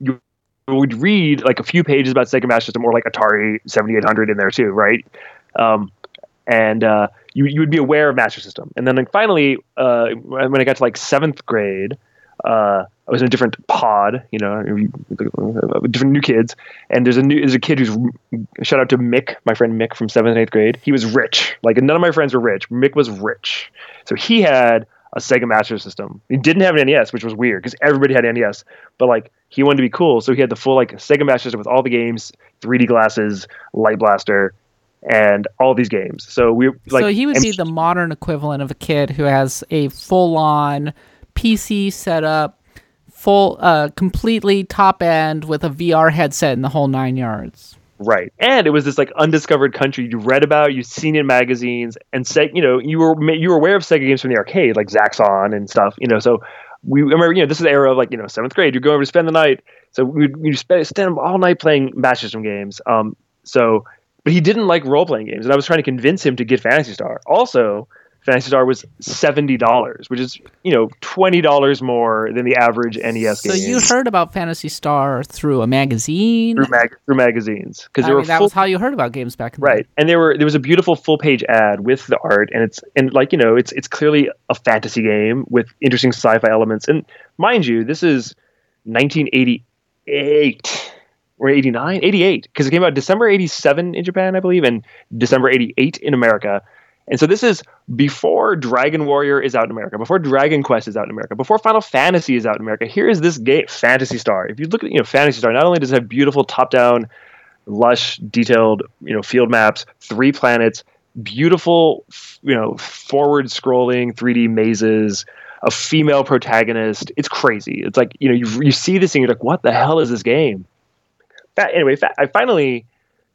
you would read like a few pages about Sega Master System or like Atari 7800 in there too, right? Um, and uh, you you would be aware of Master System. And then like, finally, uh, when I got to like seventh grade, uh, I was in a different pod, you know, different new kids. And there's a new there's a kid who's shout out to Mick, my friend Mick from seventh and eighth grade. He was rich. Like none of my friends were rich. Mick was rich, so he had a Sega Master System. He didn't have an NES, which was weird because everybody had NES. But like he wanted to be cool, so he had the full like Sega Master System with all the games, 3D glasses, Light Blaster, and all these games. So we like. So he would be the modern equivalent of a kid who has a full-on PC setup, full, uh, completely top end with a VR headset and the whole nine yards. Right, and it was this like undiscovered country you read about, you've seen in magazines, and say you know you were you were aware of Sega games from the arcade, like Zaxxon and stuff. You know, so we remember you know this is the era of like you know seventh grade. You're going over to spend the night, so we we spend stand all night playing Master System games. Um, so but he didn't like role playing games, and I was trying to convince him to get Phantasy Star. Also, Phantasy Star was seventy dollars, which is you know twenty dollars more than the average NES so game. So you heard about Phantasy Star through a magazine, through, mag- through magazines, because mean, that full- was how you heard about games back in right. And there were there was a beautiful full page ad with the art, and it's and like you know it's it's clearly a fantasy game with interesting sci-fi elements. And mind you, this is nineteen eighty eight or 89 88 because it came out december 87 in japan i believe and december 88 in america And so this is before Dragon Warrior is out in America, before Dragon Quest is out in America, before Final Fantasy is out in America. Here is this game, Phantasy Star. If you look at you know Phantasy Star, not only does it have beautiful top-down, lush, detailed you know field maps, three planets, beautiful you know forward-scrolling 3D mazes, a female protagonist. It's crazy. It's like you know you you see this and you're like, what the hell is this game? Anyway, I finally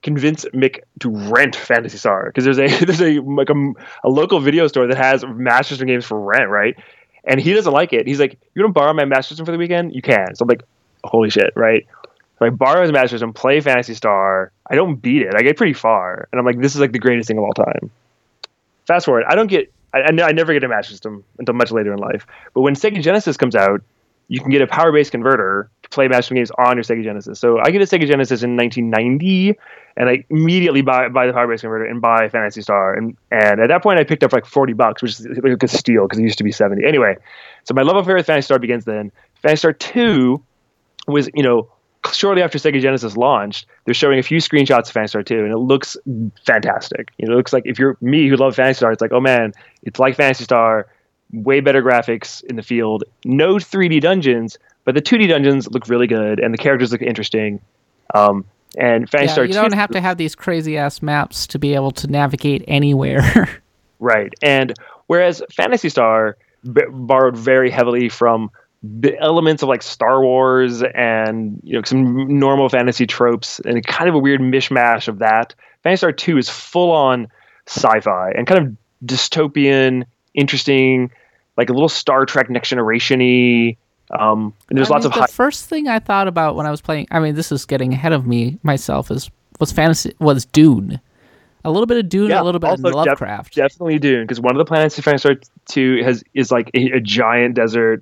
convince Mick to rent Phantasy Star because there's a [laughs] there's a like a, a, local video store that has Master System games for rent, right? And he doesn't like it. He's like, "You to borrow my Master System for the weekend? You can." So I'm like, "Holy shit!" Right? So I borrow his Master System, play Phantasy Star. I don't beat it. I get pretty far, and I'm like, "This is like the greatest thing of all time." Fast forward, I don't get. I, I never get a Master System until much later in life. But when Sega Genesis comes out, you can get a power base converter to play Master games on your Sega Genesis. So I get a Sega Genesis in 1990, and I immediately buy buy the power base converter and buy Phantasy Star. And and at that point, I picked up like 40 bucks, which is like a steal because it used to be 70. Anyway, so my love affair with Phantasy Star begins then. Phantasy Star 2 was you know shortly after Sega Genesis launched, they're showing a few screenshots of Phantasy Star 2, and it looks fantastic. You know, it looks like if you're me who love Phantasy Star, it's like, oh man, it's like Phantasy Star way better graphics in the field. No 3D dungeons, but the 2D dungeons look really good, and the characters look interesting. Um, and Phantasy yeah, Star you don't have to have these crazy ass maps to be able to navigate anywhere. [laughs] right, and whereas Phantasy Star b- borrowed very heavily from the elements of like Star Wars and you know some normal fantasy tropes and kind of a weird mishmash of that. Phantasy Star 2 is full on sci-fi and kind of dystopian interesting, like a little Star Trek Next Generation y. Um, and there's I lots mean, of the high- first thing I thought about when I was playing. I mean, this is getting ahead of me myself. Is was fantasy was Dune. A little bit of Dune, Yeah, a little bit of also def- Lovecraft. definitely Dune because one of the planets in Phantasy Star Two has is like a, a giant desert.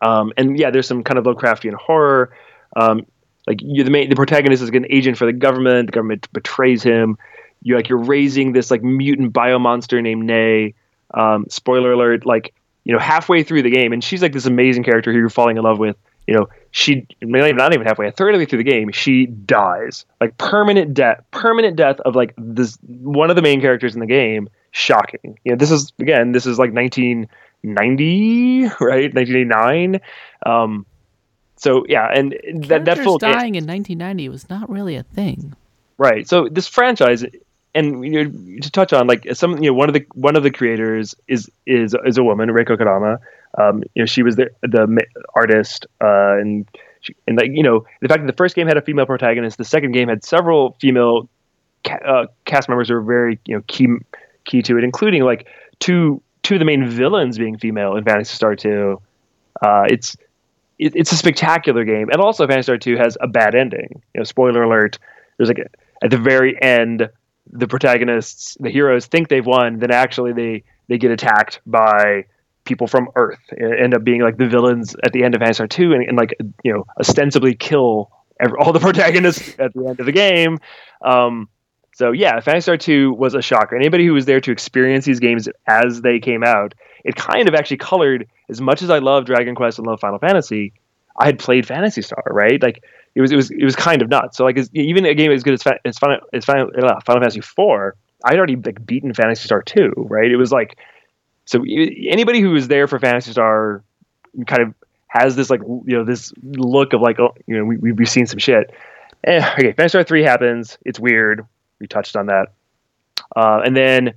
Um, and yeah, there's some kind of Lovecraftian horror. Um, like you, the main, the protagonist is like an agent for the government. The government betrays him. You like you're raising this like mutant biomonster named Nei. Um, spoiler alert! Like you know, halfway through the game, and she's like this amazing character who you're falling in love with. You know, she not even halfway, a third of the way through the game, she dies. Like permanent death, permanent death of like this one of the main characters in the game. Shocking. You know, this is again, this is like 1990, right? 1989. Um, so yeah, and that that Characters full dying in 1990 was not really a thing. Right. So this franchise, and you know, to touch on like some, you know, one of the one of the creators is is is a woman, Rieko Kodama. Um, you know, she was the the artist, uh, and she, and like you know, the fact that the first game had a female protagonist, the second game had several female ca- uh, cast members who were very you know key key to it, including like two two of the main villains being female in Phantasy Star Two. Uh, it's it, it's a spectacular game, and also Phantasy Star Two has a bad ending. You know, spoiler alert. There's like a, at the very end, the protagonists, the heroes, think they've won, then actually they they get attacked by people from Earth. and end up being like the villains at the end of Star Two, and, and like you know ostensibly kill every, all the [laughs] protagonists at the end of the game. Um, so yeah, Phantasy Star 2 was a shocker. Anybody who was there to experience these games as they came out, it kind of actually colored as much as I love Dragon Quest and love Final Fantasy. I had played Phantasy Star, right? Like it was, it was, it was kind of nuts. So like, even a game as good as as Final, as Final, uh, Final Fantasy 4, I'd already like beaten Phantasy Star 2, right? It was like, so anybody who was there for Phantasy Star kind of has this like you know this look of like oh you know we we've seen some shit. Eh, okay, Phantasy Star 3 happens. It's weird. We touched on that. Uh, and then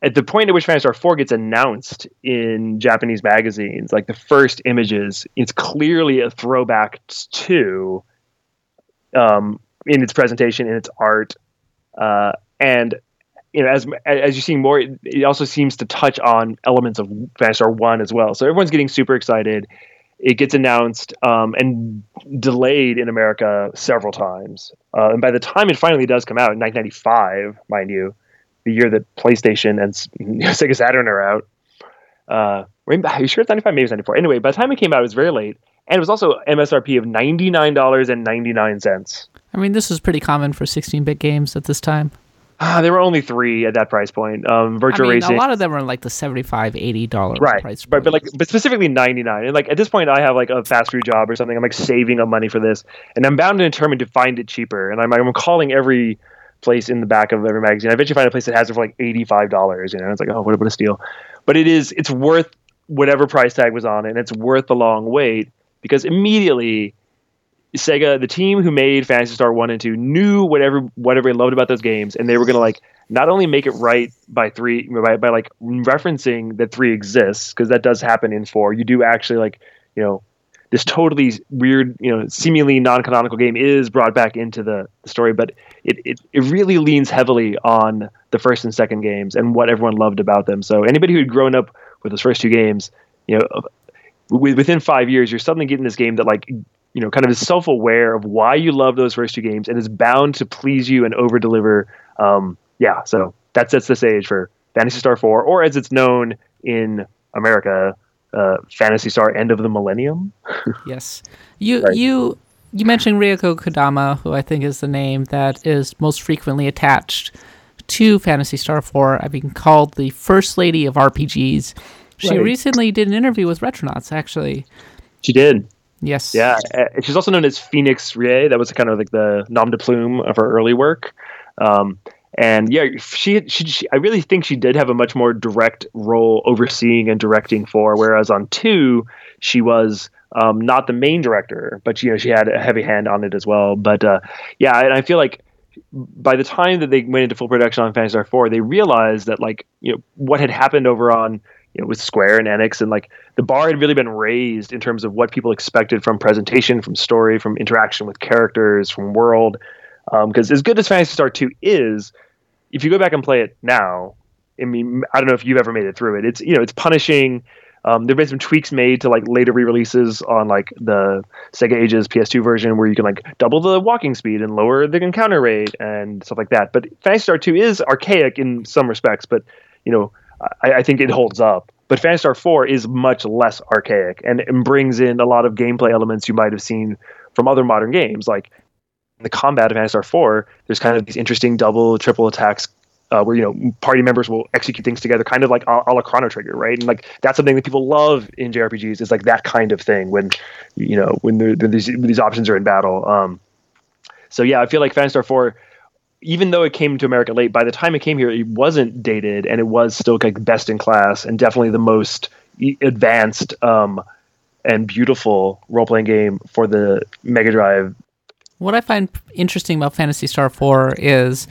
at the point at which Phantasy Star 4 gets announced in Japanese magazines, like the first images, it's clearly a throwback to um, in its presentation, in its art, uh, and you know, as as you see more, it also seems to touch on elements of Phantasy Star One as well. So everyone's getting super excited. It gets announced um, and delayed in America several times, uh, and by the time it finally does come out in 1995, mind you, the year that PlayStation and [laughs] Sega Saturn are out. Uh, are you sure it's 95? Maybe it's 94. Anyway, by the time it came out, it was very late, and it was also MSRP of $99.99. I mean, this was pretty common for 16-bit games at this time. Ah, there were only three at that price point. Um, Virtua I mean, Racing, a lot of them are like the $75, 80 dollar right? price. But, but like, but specifically 99. And like at this point, I have like a fast food job or something. I'm like saving up money for this, and I'm bound and determined to find it cheaper. And I'm I'm calling every place in the back of every magazine. I eventually find a place that has it for like eighty five dollars. You know, it's like oh, what, a, what a steal! But it is it's worth whatever price tag was on it, and it's worth the long wait because immediately Sega, the team who made Phantasy Star One and Two, knew whatever whatever they loved about those games, and they were gonna like not only make it right by three by, by like referencing that three exists because that does happen in four. You do actually like you know this totally weird, you know, seemingly non-canonical game is brought back into the, the story, but it, it, it really leans heavily on the first and second games and what everyone loved about them. So anybody who'd grown up with those first two games, you know, within five years, you're suddenly getting this game that like you know kind of is self-aware of why you love those first two games and is bound to please you and over deliver. Um, yeah, so that sets the stage for Phantasy Star 4, or as it's known in America, uh, Phantasy Star End of the Millennium. [laughs] yes, you right. you you mentioned Rieko Kodama, who I think is the name that is most frequently attached to Phantasy Star 4. I've been called the First Lady of RPGs. She right. recently did an interview with Retronauts, actually. She did. Yes. Yeah. Uh, she's also known as Phoenix Rie. That was kind of like the nom de plume of her early work. Um, and yeah, she, she, she, I really think she did have a much more direct role overseeing and directing for, whereas on two, she was um, not the main director, but you know she had a heavy hand on it as well. But uh, yeah, and I feel like by the time that they went into full production on Phantasy Star Four, they realized that like you know what had happened over on you know, with Square and Enix, and like the bar had really been raised in terms of what people expected from presentation, from story, from interaction with characters, from world. Because um, as good as Phantasy Star Two is, if you go back and play it now, I mean, I don't know if you've ever made it through it. It's you know, it's punishing. Um, there've been some tweaks made to like later re-releases on like the Sega Ages PS2 version where you can like double the walking speed and lower the encounter rate and stuff like that. But Phantasy Star 2 is archaic in some respects, but you know, I, I think it holds up. But Phantasy Star 4 is much less archaic and, and brings in a lot of gameplay elements you might have seen from other modern games. Like the combat of Phantasy Star 4, there's kind of these interesting double, triple attacks uh, where you know party members will execute things together, kind of like a, a la Chrono Trigger, right? And like that's something that people love in JRPGs is like that kind of thing when you know when, these these options are in battle. Um, so yeah, I feel like Phantasy Star 4 even though it came to America late, by the time it came here, it wasn't dated and it was still like best in class and definitely the most advanced um, and beautiful role playing game for the Mega Drive. What I find interesting about Phantasy Star 4 is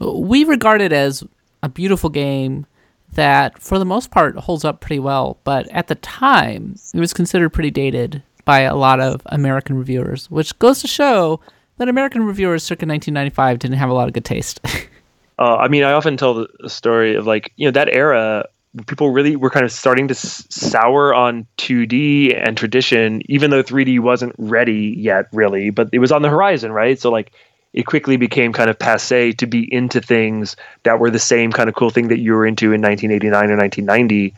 we regard it as a beautiful game that, for the most part, holds up pretty well. But at the time, it was considered pretty dated by a lot of American reviewers, which goes to show that American reviewers circa 1995 didn't have a lot of good taste. [laughs] uh, I mean, I often tell the story of like, you know, that era, people really were kind of starting to s- sour on 2D and tradition, even though 3D wasn't ready yet, really, but it was on the horizon, right? So, like, it quickly became kind of passe to be into things that were the same kind of cool thing that you were into in 1989 or 1990.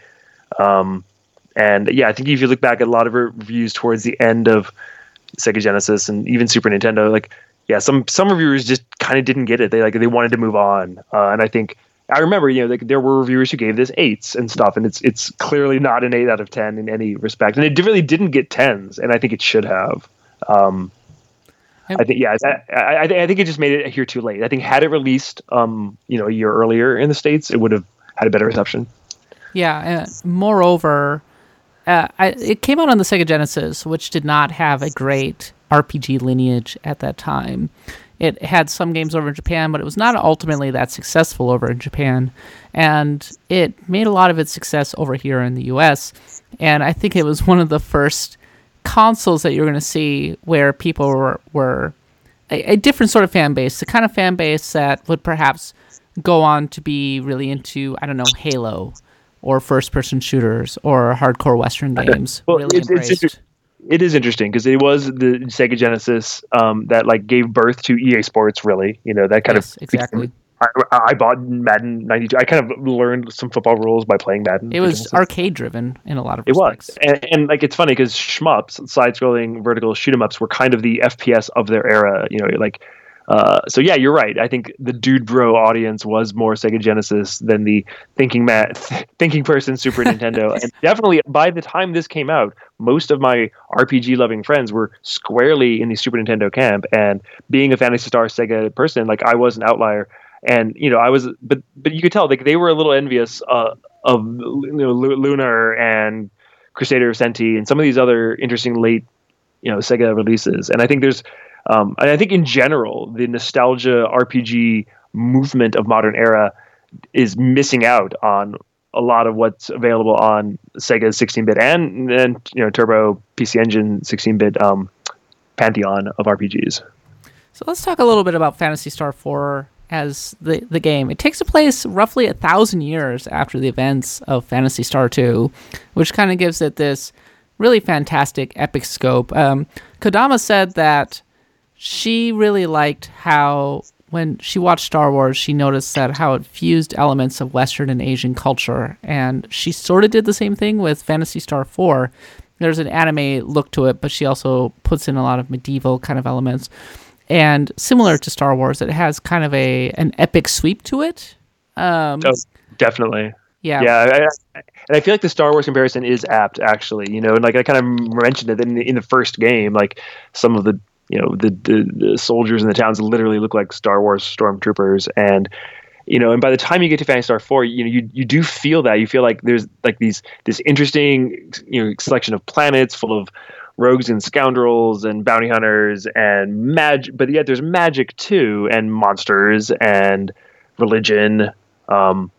Um, and yeah, I think if you look back at a lot of reviews towards the end of Sega Genesis and even Super Nintendo, like yeah, some some reviewers just kind of didn't get it. They like they wanted to move on, uh, and I think I remember you know like, there were reviewers who gave this eights and stuff, and it's it's clearly not an eight out of ten in any respect, and it really didn't get tens, and I think it should have. Um, I think yeah, I, I, I, think it just made it here too late. I think had it released, um, you know, a year earlier in the states, it would have had a better reception. Yeah. moreover, uh, I, it came out on the Sega Genesis, which did not have a great RPG lineage at that time. It had some games over in Japan, but it was not ultimately that successful over in Japan. And it made a lot of its success over here in the US. And I think it was one of the first consoles that you're going to see where people were, were a, a different sort of fan base, the kind of fan base that would perhaps go on to be really into, I don't know, Halo or first person shooters or hardcore Western games. well, really it's, it's it is interesting because it was the Sega Genesis um, that like gave birth to EA Sports. Really, you know that kind yes, of exactly. I, I, bought Madden '92. I kind of learned some football rules by playing Madden. It was arcade driven in a lot of respects. It was, and, and like it's funny because shmups, side-scrolling vertical shoot 'em ups, were kind of the FPS of their era. You know, like uh, so yeah, you're right. I think the dude bro audience was more Sega Genesis than the thinking man, [laughs] thinking person Super [laughs] Nintendo. And definitely by the time this came out, most of my RPG loving friends were squarely in the Super Nintendo camp. And being a Phantasy Star Sega person, like I was an outlier. And you know, I was, but but you could tell like they were a little envious uh, of you know Lunar and Crusader of Centy and some of these other interesting late you know Sega releases. And I think there's um, and I think in general, the nostalgia RPG movement of modern era is missing out on a lot of what's available on Sega's 16-bit and and you know Turbo PC Engine 16-bit um, pantheon of RPGs. So let's talk a little bit about Phantasy Star 4 as the the game. It takes place roughly a thousand years after the events of Phantasy Star 2, which kind of gives it this really fantastic epic scope. Um, Kodama said that she really liked how when she watched Star Wars, she noticed that how it fused elements of Western and Asian culture, and she sort of did the same thing with Phantasy Star Four. There's an anime look to it, but she also puts in a lot of medieval kind of elements. And similar to Star Wars, it has kind of a an epic sweep to it. Um, oh, definitely. Yeah. Yeah. I, and I feel like the Star Wars comparison is apt, actually. You know, and like I kind of mentioned it in the, in the first game, like some of the you know the, the, the soldiers in the towns literally look like Star Wars stormtroopers. And you know and by the time you get to Phantasy Star 4 you know you, you do feel that. You feel like there's like these this interesting you know selection of planets full of rogues and scoundrels and bounty hunters and magic but yet there's magic too and monsters and religion um,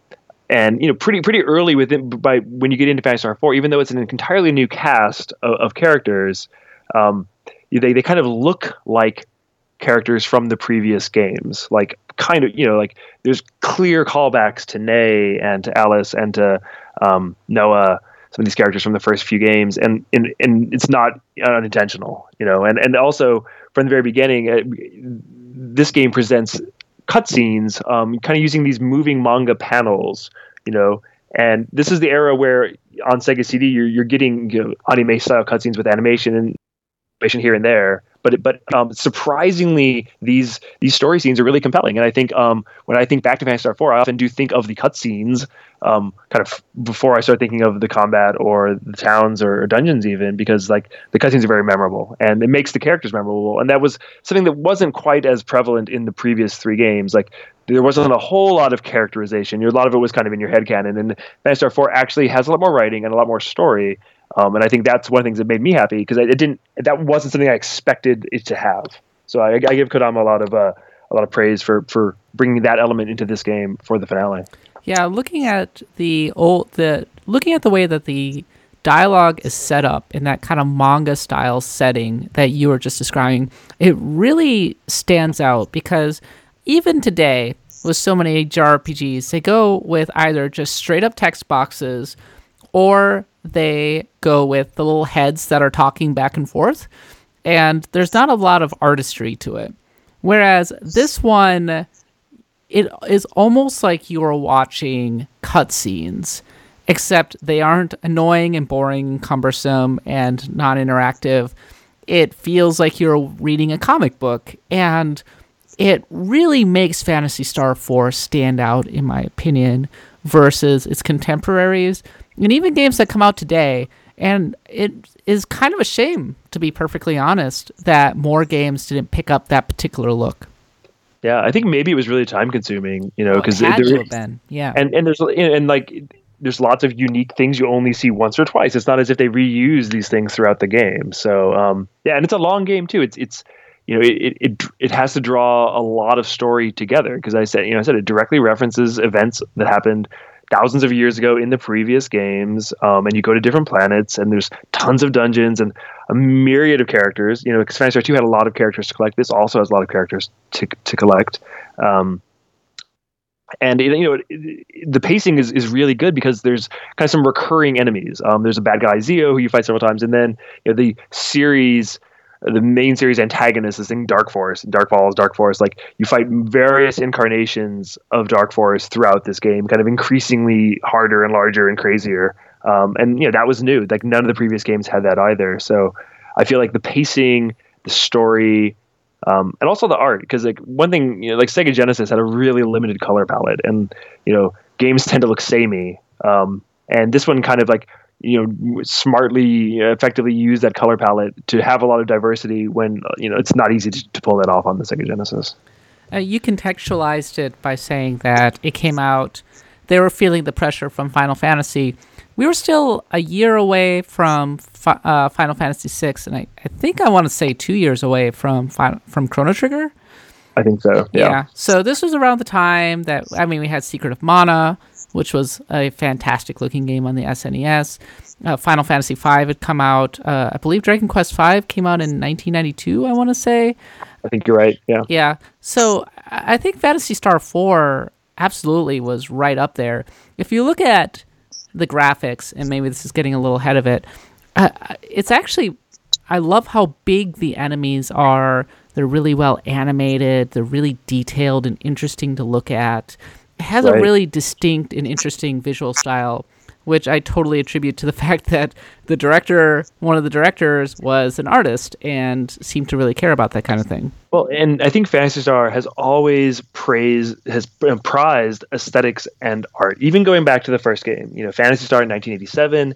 and you know pretty pretty early within by when you get into Phantasy Star 4 even though it's an entirely new cast of, of characters um, they they kind of look like characters from the previous games. Like kind of you know like there's clear callbacks to Nei and to Alis and to um, Noah. Some of these characters from the first few games, and and, and it's not unintentional, you know. And and also from the very beginning, uh, this game presents cutscenes, um, kind of using these moving manga panels, you know. And this is the era where on Sega CD you're you're getting you know, anime style cutscenes with animation, and here and there. But but um, surprisingly, these these story scenes are really compelling. And I think um, when I think back to Phantasy Star Four, I often do think of the cutscenes um, kind of before I start thinking of the combat or the towns or dungeons, even because like the cutscenes are very memorable and it makes the characters memorable. And that was something that wasn't quite as prevalent in the previous three games. Like there wasn't a whole lot of characterization. A lot of it was kind of in your head canon. And Phantasy Star 4 actually has a lot more writing and a lot more story. Um, and I think that's one of the things that made me happy because it didn't. That wasn't something I expected it to have. So I, I give Kodama a lot of uh, a lot of praise for for bringing that element into this game for the finale. Yeah, looking at the old the looking at the way that the dialogue is set up in that kind of manga style setting that you were just describing, it really stands out because even today with so many JRPGs, they go with either just straight up text boxes or they go with the little heads that are talking back and forth. And there's not a lot of artistry to it. Whereas this one, it is almost like you are watching cutscenes, except they aren't annoying and boring and cumbersome and non interactive. It feels like you're reading a comic book. And it really makes Phantasy Star 4 stand out, in my opinion, versus its contemporaries and even games that come out today. And it is kind of a shame, to be perfectly honest, that more games didn't pick up that particular look. Yeah, I think maybe it was really time consuming, you know, because well, it had to have been, yeah. And and there's and like there's lots of unique things you only see once or twice. It's not as if they reuse these things throughout the game. So um, yeah, and it's a long game too. It's it's you know it it it has to draw a lot of story together because I said you know I said it directly references events that happened thousands of years ago in the previous games, um, and you go to different planets, and there's tons of dungeons and a myriad of characters. You know, because Phantasy Star Two had a lot of characters to collect. This also has a lot of characters to to collect. Um, and it, you know it, the pacing is, is really good because there's kind of some recurring enemies. Um, there's a bad guy Zio who you fight several times, and then you know the series the main series antagonist is in Dark Force, Dark Falz, Dark Force. Like you fight various incarnations of Dark Force throughout this game, kind of increasingly harder and larger and crazier. Um, and you know that was new. Like none of the previous games had that either. So I feel like the pacing, the story, um, and also the art because like one thing you know like Sega Genesis had a really limited color palette, and you know games tend to look samey, um, and this one kind of like you know smartly effectively use that color palette to have a lot of diversity when you know it's not easy to, to pull that off on the Sega Genesis. Uh, you contextualized it by saying that it came out. They were feeling the pressure from Final Fantasy. We were still a year away from fi- uh, Final Fantasy VI, and I, I think I want to say two years away from Final, from Chrono Trigger. I think so. Yeah. yeah. So this was around the time that I mean we had Secret of Mana, which was a fantastic looking game on the SNES. Uh, Final Fantasy V had come out. Uh, I believe Dragon Quest V came out in 1992. I want to say. I think you're right. Yeah. Yeah. So I think Phantasy Star 4 absolutely was right up there. If you look at the graphics, and maybe this is getting a little ahead of it, uh, it's actually. I love how big the enemies are. They're really well animated. They're really detailed and interesting to look at. Has right. a really distinct and interesting visual style which I totally attribute to the [laughs] fact that the director, one of the directors, was an artist and seemed to really care about that kind of thing. Well, and I think Phantasy Star has always praised, has prized aesthetics and art, even going back to the first game. You know, Phantasy Star in 1987.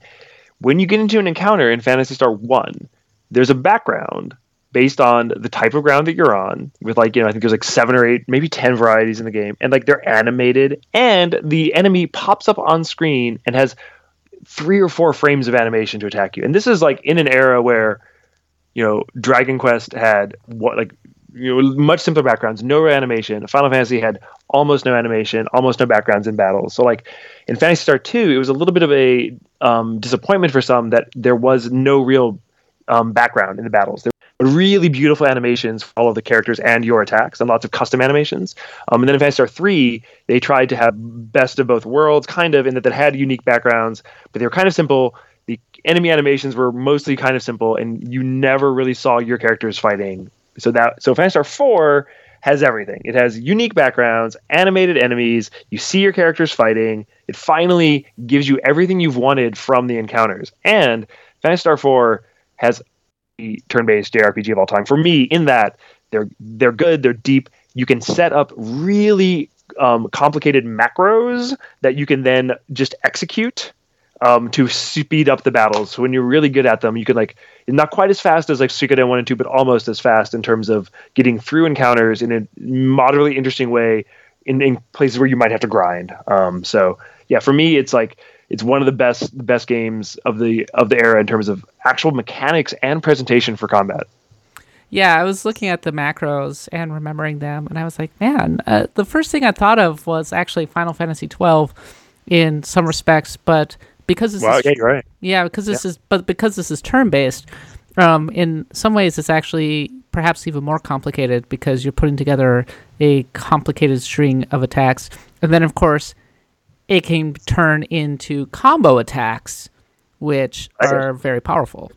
When you get into an encounter in Phantasy Star 1, there's a background based on the type of ground that you're on with like you know i think there's like seven or eight maybe ten varieties in the game and like they're animated and the enemy pops up on screen and has three or four frames of animation to attack you. And this is like in an era where you know dragon quest had what like you know much simpler backgrounds no animation. Final fantasy had almost no animation almost no backgrounds in battles. So like in phantasy star 2 it was a little bit of a um, disappointment for some that there was no real um, background in the battles. there really beautiful animations for all of the characters and your attacks, and lots of custom animations. Um, and then Phantasy Star 3, they tried to have best of both worlds, kind of, in that they had unique backgrounds, but they were kind of simple. The enemy animations were mostly kind of simple, and you never really saw your characters fighting. So that so Phantasy Star 4 has everything. It has unique backgrounds, animated enemies. You see your characters fighting. It finally gives you everything you've wanted from the encounters. And Phantasy Star 4 has turn-based JRPG of all time. For me, in that they're they're good, they're deep. You can set up really um, complicated macros that you can then just execute um, to speed up the battles. So when you're really good at them, you can like not quite as fast as like Suikoden one and two, but almost as fast in terms of getting through encounters in a moderately interesting way in, in places where you might have to grind. Um, so yeah, for me, it's like it's one of the best the best games of the of the era in terms of actual mechanics and presentation for combat. Yeah, I was looking at the macros and remembering them, and I was like, man, uh, the first thing I thought of was actually Final Fantasy twelve in some respects, but because this wow, is yeah, you're right. Yeah, because this yeah. is but because this is turn based, um, in some ways it's actually perhaps even more complicated because you're putting together a complicated string of attacks, and then of course it can turn into combo attacks, which are very powerful.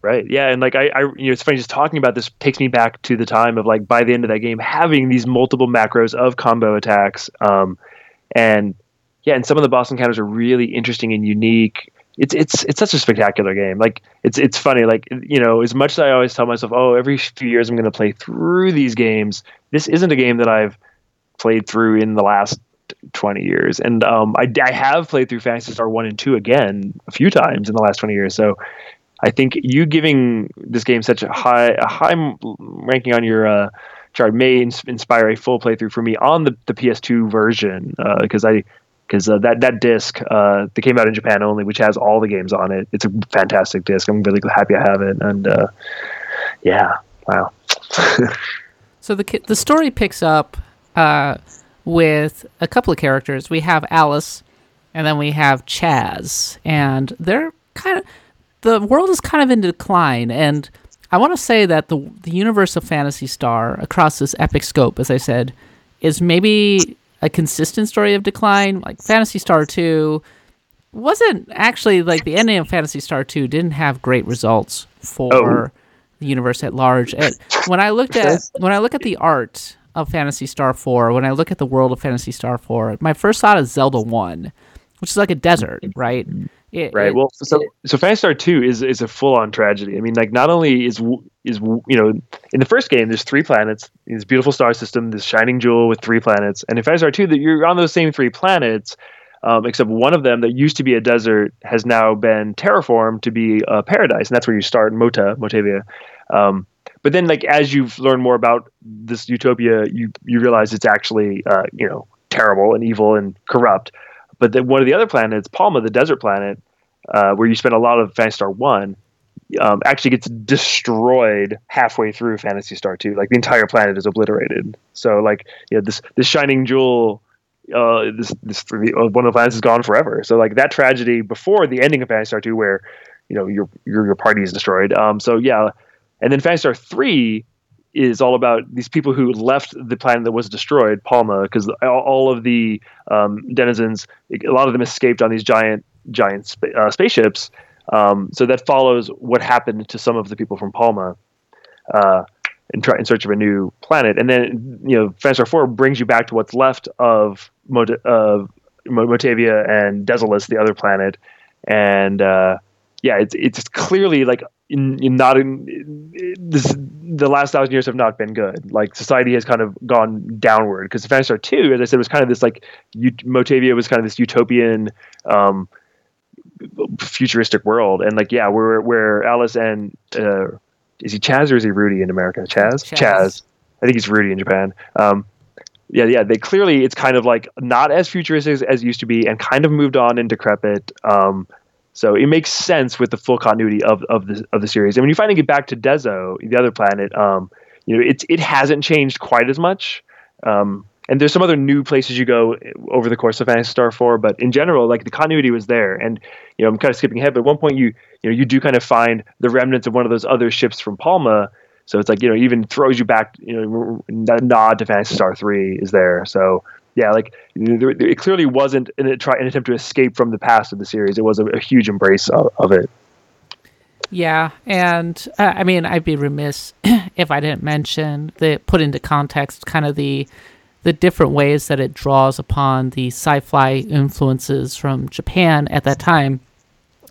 Right. Yeah, and like I, I, you know, it's funny just talking about this takes me back to the time of like by the end of that game having these multiple macros of combo attacks, um, and yeah, and some of the boss encounters are really interesting and unique. It's it's it's such a spectacular game. Like it's it's funny. Like you know, as much as I always tell myself, oh, every few years I'm going to play through these games. This isn't a game that I've played through in the last 20 years. And um, I, I have played through Phantasy Star 1 and 2 again a few times in the last 20 years. So I think you giving this game such a high a high ranking on your uh, chart may ins- inspire a full playthrough for me on the, the PS2 version because uh, I because uh, that that disc uh, that came out in Japan only, which has all the games on it. It's a fantastic disc. I'm really happy I have it, and uh, yeah, wow. [laughs] so the the story picks up uh, with a couple of characters. We have Alys, and then we have Chaz, and they're kind of the world is kind of in decline. And I want to say that the the universe of Phantasy Star across this epic scope, as I said, is maybe a consistent story of decline. Like Phantasy Star Two wasn't actually like the ending of Phantasy Star Two didn't have great results for. Oh. The universe at large. And when I looked at when I look at the art of Phantasy Star 4, when I look at the world of Phantasy Star 4, my first thought is Zelda 1, which is like a desert, right? It, right. it- well, so so Phantasy Star Two is is a full on tragedy. I mean, like not only is is you know in the first game there's three planets, this beautiful star system, this shining jewel with three planets, and in Phantasy Star Two that you're on those same three planets. Um, except one of them that used to be a desert has now been terraformed to be a paradise, and that's where you start Mota, Motavia. Um, but then, like as you've learned more about this utopia, you you realize it's actually uh, you know terrible and evil and corrupt. But then one of the other planets, Palma, the desert planet, uh, where you spend a lot of Phantasy Star One, um, actually gets destroyed halfway through Phantasy Star Two. Like the entire planet is obliterated. So like you know this this shining jewel. Uh, this this uh, one of the planets is gone forever. So like that tragedy before the ending of Phantasy Star Two, where you know your your your party is destroyed. Um, so yeah, and then Phantasy Star Three is all about these people who left the planet that was destroyed, Palma, because all, of the um, denizens, a lot of them escaped on these giant giant spa- uh, spaceships. Um, so that follows what happened to some of the people from Palma. Uh, in, search of a new planet, and then you know, Star Four brings you back to what's left of Mot- of Motavia and Dezolis, the other planet, and uh, yeah, it's it's clearly like in, in not in this the last thousand years have not been good. Like society has kind of gone downward because Star Two, as I said, was kind of this like ut- Motavia was kind of this utopian. Um, futuristic world and like yeah where where alys and uh is he chaz or is he rudy in america chaz Chaz. i think he's rudy in japan um yeah yeah they clearly it's kind of like not as futuristic as, as it used to be and kind of moved on and decrepit um so it makes sense with the full continuity of, of the of the series and when you finally get back to dezo the other planet um you know it's it hasn't changed quite as much um and there's some other new places you go over the course of Phantasy Star 4, but in general, like the continuity was there. And you know, I'm kind of skipping ahead, but at one point you you know you do kind of find the remnants of one of those other ships from Palma. So it's like you know even throws you back. You know, that nod to Phantasy Star 3 is there. So yeah, like there, there- it clearly wasn't an, an attempt to escape from the past of the series. It was a, a huge embrace of, of it. Yeah, and uh, I mean, I'd be remiss [clears throat] if I didn't mention the put into context kind of the the different ways that it draws upon the sci-fi influences from Japan at that time.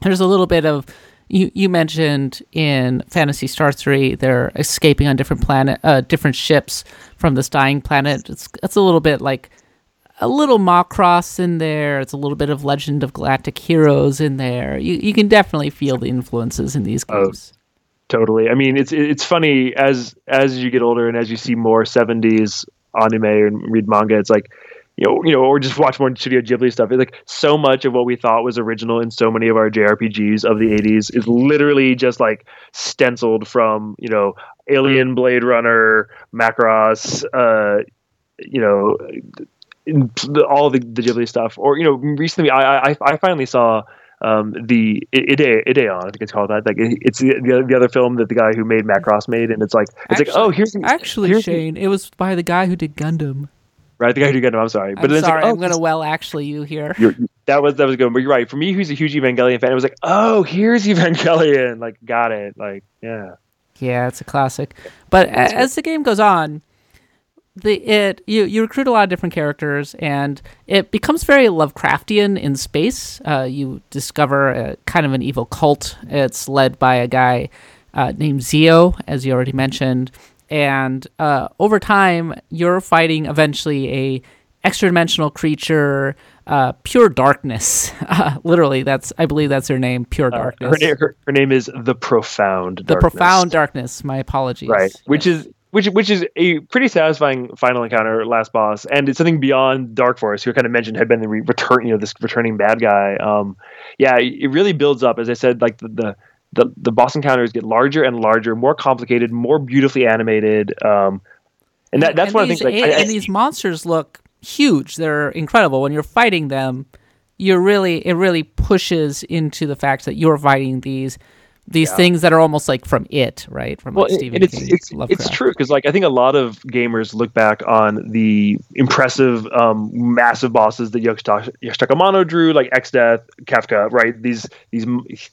There's a little bit of you you mentioned in Phantasy Star 3 they're escaping on different planet uh, different ships from this dying planet. It's it's a little bit like a little Macross in there. It's a little bit of Legend of Galactic Heroes in there. You you can definitely feel the influences in these Oh, games. Totally. I mean, it's it's funny as as you get older and as you see more '70s anime and read manga. It's like you know, you know, or just watch more Studio Ghibli stuff. It's like so much of what we thought was original in so many of our JRPGs of the '80s is literally just like stenciled from you know Alien, Blade Runner, Macross, uh, you know, all the, the Ghibli stuff. Or you know, recently I I, I finally saw um, the Ide Ideon, I think it's called that. Like it- it's the, the the other film that the guy who made Macross made, and it's like it's like oh here's Actually, here's the- Shane, it was by the guy who did Gundam. right the guy who got him. I'm sorry, but I'm sorry, like, oh, I'm gonna well actually you here. that was that was good. But you're right. For me, who's a huge Evangelion fan, it was like oh here's Evangelion. Like got it. Like yeah. Yeah, it's a classic. But as the game goes on, the it you you recruit a lot of different characters, and it becomes very Lovecraftian in space. Uh, you discover a, kind of an evil cult. It's led by a guy uh, named Zio, as you already mentioned, and uh, over time, you're fighting eventually a extra dimensional creature. Uh, pure darkness, [laughs] literally. That's I believe that's her name. Pure Uh, darkness. her, name, her, her name is the Profound. the Darkness. profound darkness. My apologies. right which Yes. is which which is a pretty satisfying final encounter last boss and it's something beyond dark force who I kind of mentioned had been the re- return you know this returning bad guy um yeah it really builds up as i said like the the the, the boss encounters get larger and larger more complicated more beautifully animated um and that that's and one of the these, things like a- I- I- and these monsters look huge. They're incredible. When you're fighting them, you're really it really pushes into the fact that you're fighting these these things that are almost like from it, right? From well, like Stephen and it's King, it's, Lovecraft. it's true because like I think a lot of gamers look back on the impressive, um, massive bosses that Yoshitaka, Yoshitaka drew, like X Death, Kefka, right? These these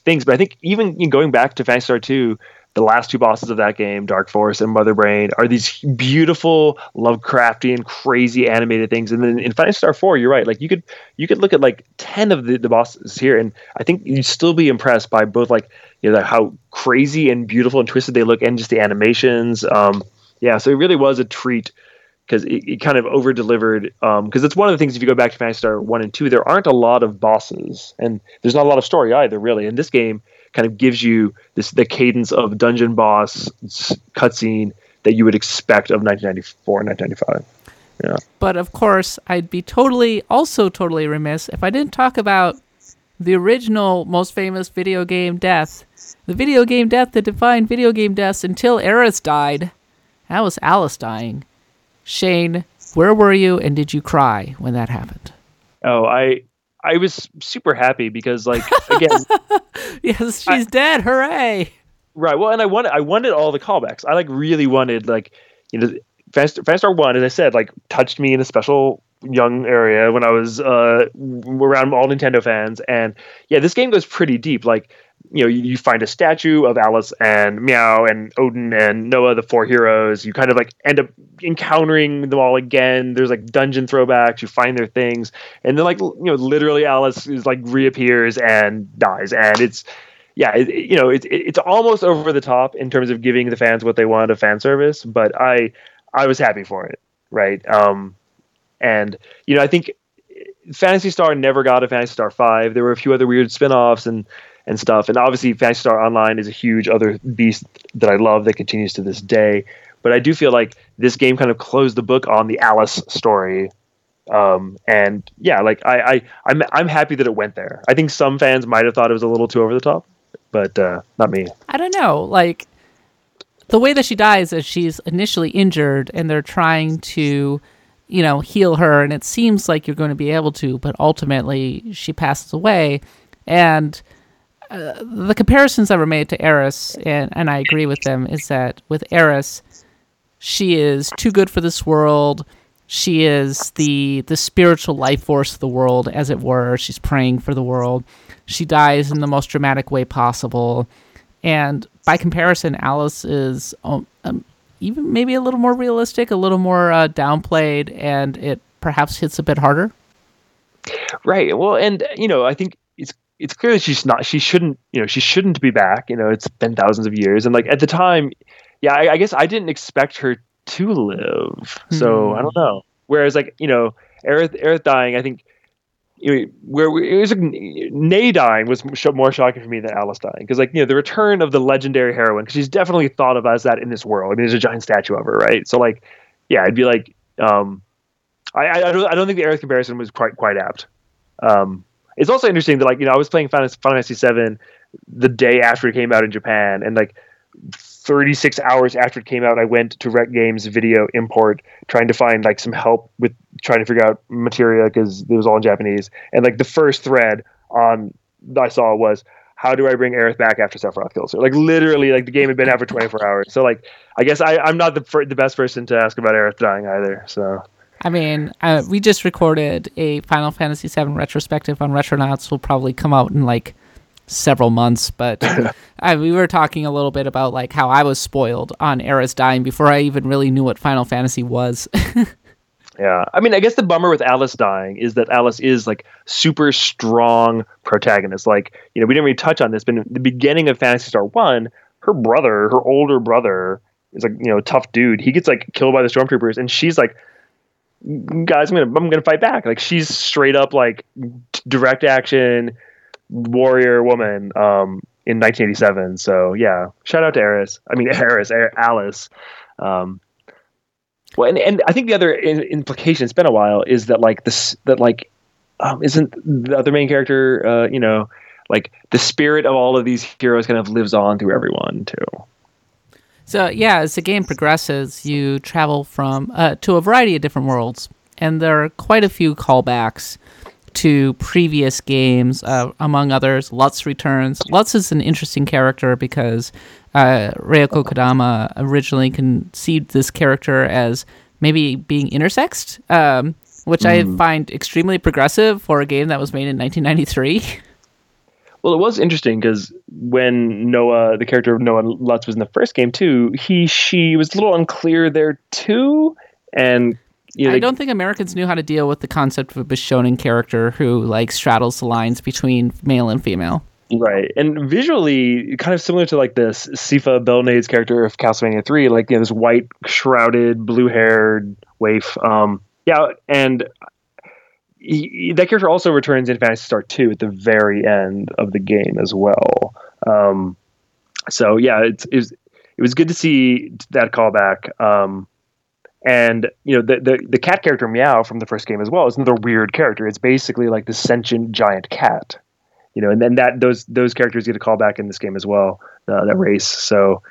things, but I think even you know, going back to Phantasy Star Two, the last two bosses of that game, Dark Force and Mother Brain, are these beautiful Lovecraftian, crazy animated things. And then in Phantasy Star Four, you're right. Like you could you could look at like ten of the, the bosses here, and I think you'd still be impressed by both like you know how crazy and beautiful and twisted they look, and just the animations. Um, yeah, so it really was a treat because it, it, kind of over delivered. Because um, it's one of the things if you go back to Phantasy Star one and two, there aren't a lot of bosses, and there's not a lot of story either, really. And this game, kind of gives you this the cadence of dungeon boss cutscene that you would expect of 1994 and 1995. Yeah. But of course, I'd be totally, also totally remiss if I didn't talk about the original most famous video game death. The video game death that defined video game deaths until Aeris died. That was Alys dying. Shane, where were you and did you cry when that happened? Oh, I I was super happy because like [laughs] again Yes, she's I, dead. Hooray. Right. Well, and I wanted I wanted all the callbacks. I like really wanted like you know Fast Phantasy 1 as I said like touched me in a special young area when I was uh around all Nintendo fans and yeah, this game goes pretty deep like you know, you, find a statue of Alis and Myau and Odin and Noah, the four heroes. You kind of like end up encountering them all again. There's like dungeon throwbacks. You find their things, and then like you know, literally Alice is like reappears and dies, and it's yeah, it, you know, it's it's almost over the top in terms of giving the fans what they want of fan service, but I I was happy for it, right? Um, and you know, I think Phantasy Star never got a Phantasy Star five. There were a few other weird spin-offs and and stuff. And obviously, Phantasy Star Online is a huge other beast that I love that continues to this day. But I do feel like this game kind of closed the book on the Alice story. Um, and yeah, like I, I, I'm, I'm happy that it went there. I think some fans might have thought it was a little too over the top, but uh, not me. I don't know. Like the way that she dies is she's initially injured, and they're trying to, you know, heal her, and it seems like you're going to be able to, but ultimately she passes away, and uh, the comparisons that were made to Aeris, and, and I agree with them, is that with Aeris, she is too good for this world. She is the the spiritual life force of the world, as it were. She's praying for the world. She dies in the most dramatic way possible, and by comparison, Alys is um, um, even maybe a little more realistic, a little more uh, downplayed, and it perhaps hits a bit harder. Right. Well, and you know, I think it's clear that she's not she shouldn't you know she shouldn't be back. You know it's been thousands of years. And like at the time yeah i, I guess i didn't expect her to live. So i don't know. Whereas like you know Aerith, Aerith dying i think you know, where it was like, Nei dying was more shocking for me than Alys dying. Because like you know the return of the legendary heroine because she's definitely thought of as that in this world. I mean there's a giant statue of her right? So like yeah I'd be like um I I, I don't I don't think the Aerith comparison was quite quite apt. Um it's also interesting that like you know I was playing Final Fantasy VII the day after it came out in Japan, and like 36 hours after it came out, I went to Rec Games Video Import trying to find like some help with trying to figure out materia because it was all in Japanese. And like the first thread on I saw was how do I bring Aerith back after Sephiroth kills her? Like literally, like the game had been out for 24 hours. So like I guess I I'm not the the best person to ask about Aerith dying either. So I mean, uh, we just recorded a Final Fantasy VII retrospective on Retronauts. Will probably come out in like several months, but [laughs] I, we were talking a little bit about like how I was spoiled on Aeris dying before I even really knew what Final Fantasy was. [laughs] yeah, I mean, I guess the bummer with Alice dying is that Alice is like super strong protagonist. Like, you know, we didn't really touch on this, but in the beginning of Phantasy Star One, her brother, her older brother, is like you know tough dude. He gets like killed by the stormtroopers, and she's like guys, I'm gonna I'm gonna fight back. Like she's straight up like direct action warrior woman um, in 1987. So yeah, shout out to Aeris. I mean [laughs] Aeris, Alice. Um, well, and, and I think the other in, implication, it's been a while, is that like this that like um, isn't the other main character, uh, you know, like the spirit of all of these heroes kind of lives on through everyone too. So yeah, as the game progresses, you travel from uh, to a variety of different worlds, and there are quite a few callbacks to previous games. Uh, among others, Lutz returns. Lutz is an interesting character because uh, Rieko Kodama originally conceived this character as maybe being intersexed, um, which mm. I find extremely progressive for a game that was made in 1993. [laughs] Well, it was interesting because when Noah, the character of Noah Lutz, was in the first game too, he she was a little unclear there too, and you know, I they- don't think Americans knew how to deal with the concept of a Bishonen character who like straddles the lines between male and female. Right, and visually, kind of similar to like this Sypha Belnades character of Castlevania Three, like you know, this white shrouded, blue-haired waif. Um, yeah, and he, that character also returns in Phantasy Star Two at the very end of the game as well. Um, so yeah, it's, it was it was good to see that callback. Um, and you know the, the the cat character Myau from the first game as well is another weird character. It's basically like the sentient giant cat you know, and then that those those characters get a call back in this game as well, uh, that race. So,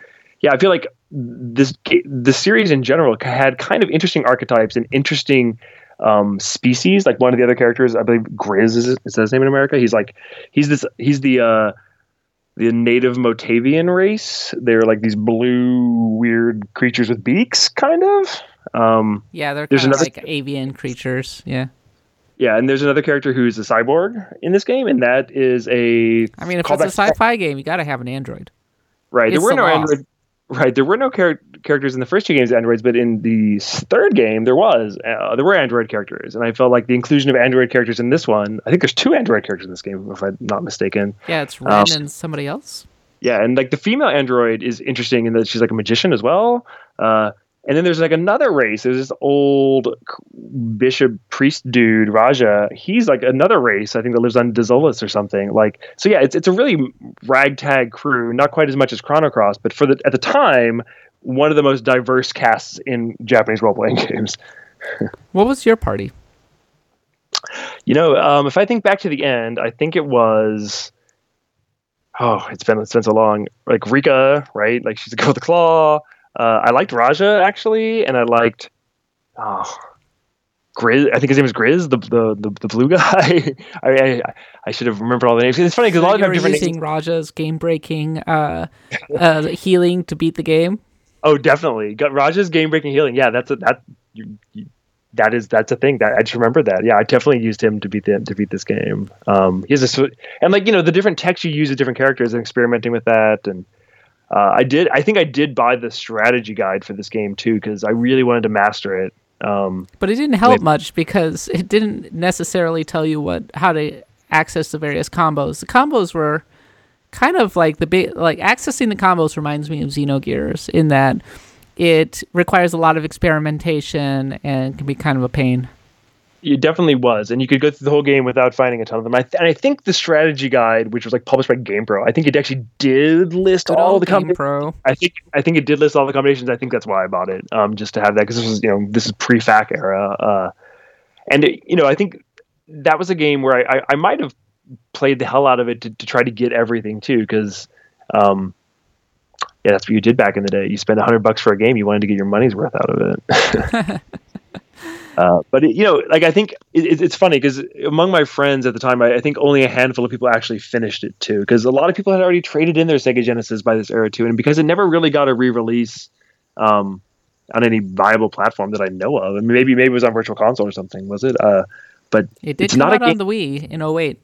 yeah, I feel like this the series in general had kind of interesting archetypes and interesting um, species. Like one of the other characters, I believe Gryz is, is that his name in America. He's like he's this he's the uh, the native Motavian race. They're like these blue weird creatures with beaks, kind of. Um, Yeah, they're There's kind of another- like avian creatures. Yeah. yeah, and there's another character who's a cyborg in this game, and that is a I mean, if it's a sci-fi game, you got to have an android. Right. There were no law. android. Right. There were no char- characters in the first two games androids, but in the third game there was. Uh, there were android characters, and I felt like the inclusion of android characters in this one. I think there's two android characters in this game, if I'm not mistaken. Yeah, it's Wren Um, and somebody else. Yeah, and like the female android is interesting in that she's like a magician as well. Uh, and then there's like another race. There's this old bishop priest dude, Raja. He's like another race. I think that lives on Dezolis or something. Like so, yeah. It's it's a really ragtag crew. Not quite as much as Chrono Cross, but for the at the time, one of the most diverse casts in Japanese role playing [laughs] games. What was your party? You know, um, if I think back to the end, I think it was. Oh, it's been it's been so long. Like Rika, right? Like she's a girl with a claw. Uh, I liked Raja actually, and I liked. Oh, Gryz. I think his name is Gryz, the the the, the blue [laughs] guy. I, I I should have remembered all the names. It's funny because a lot of you them were have different using names. Raja's game-breaking uh, uh, healing to beat the game. Oh, definitely. Got Raja's game breaking healing. Yeah, that's a that you, you, that is that's a thing that I just remembered that. Yeah, I definitely used him to beat the to beat this game. Um, he's a and like you know the different text you use with different characters and experimenting with that and. Uh, I did. I think I did buy the strategy guide for this game too because I really wanted to master it. Um, But it didn't help Wait. much because it didn't necessarily tell you what how to access the various combos. The combos were kind of like the big like accessing the combos reminds me of Xenogears in that it requires a lot of experimentation and can be kind of a pain. It definitely was, and you could go through the whole game without finding a ton of them. I th- and I think the strategy guide, which was like published by GamePro, I think it actually did list Good all the Game combinations. I think I think it did list all the combinations. I think that's why I bought it, um, just to have that because this was you know this is pre FAQ era, uh, and it, you know I think that was a game where I I, I might have played the hell out of it to, to try to get everything too because. Um, yeah, that's what you did back in the day. You spent a hundred bucks for a game, you wanted to get your money's worth out of it. [laughs] [laughs] uh, but it, you know, like I think it, it- it's funny because among my friends at the time, I, I think only a handful of people actually finished it too. Because a lot of people had already traded in their Sega Genesis by this era too, and because it never really got a re-release um, on any viable platform that I know of, and maybe maybe it was on Virtual Console or something, was it? Uh, but It did it's come not out on the Wii in 08.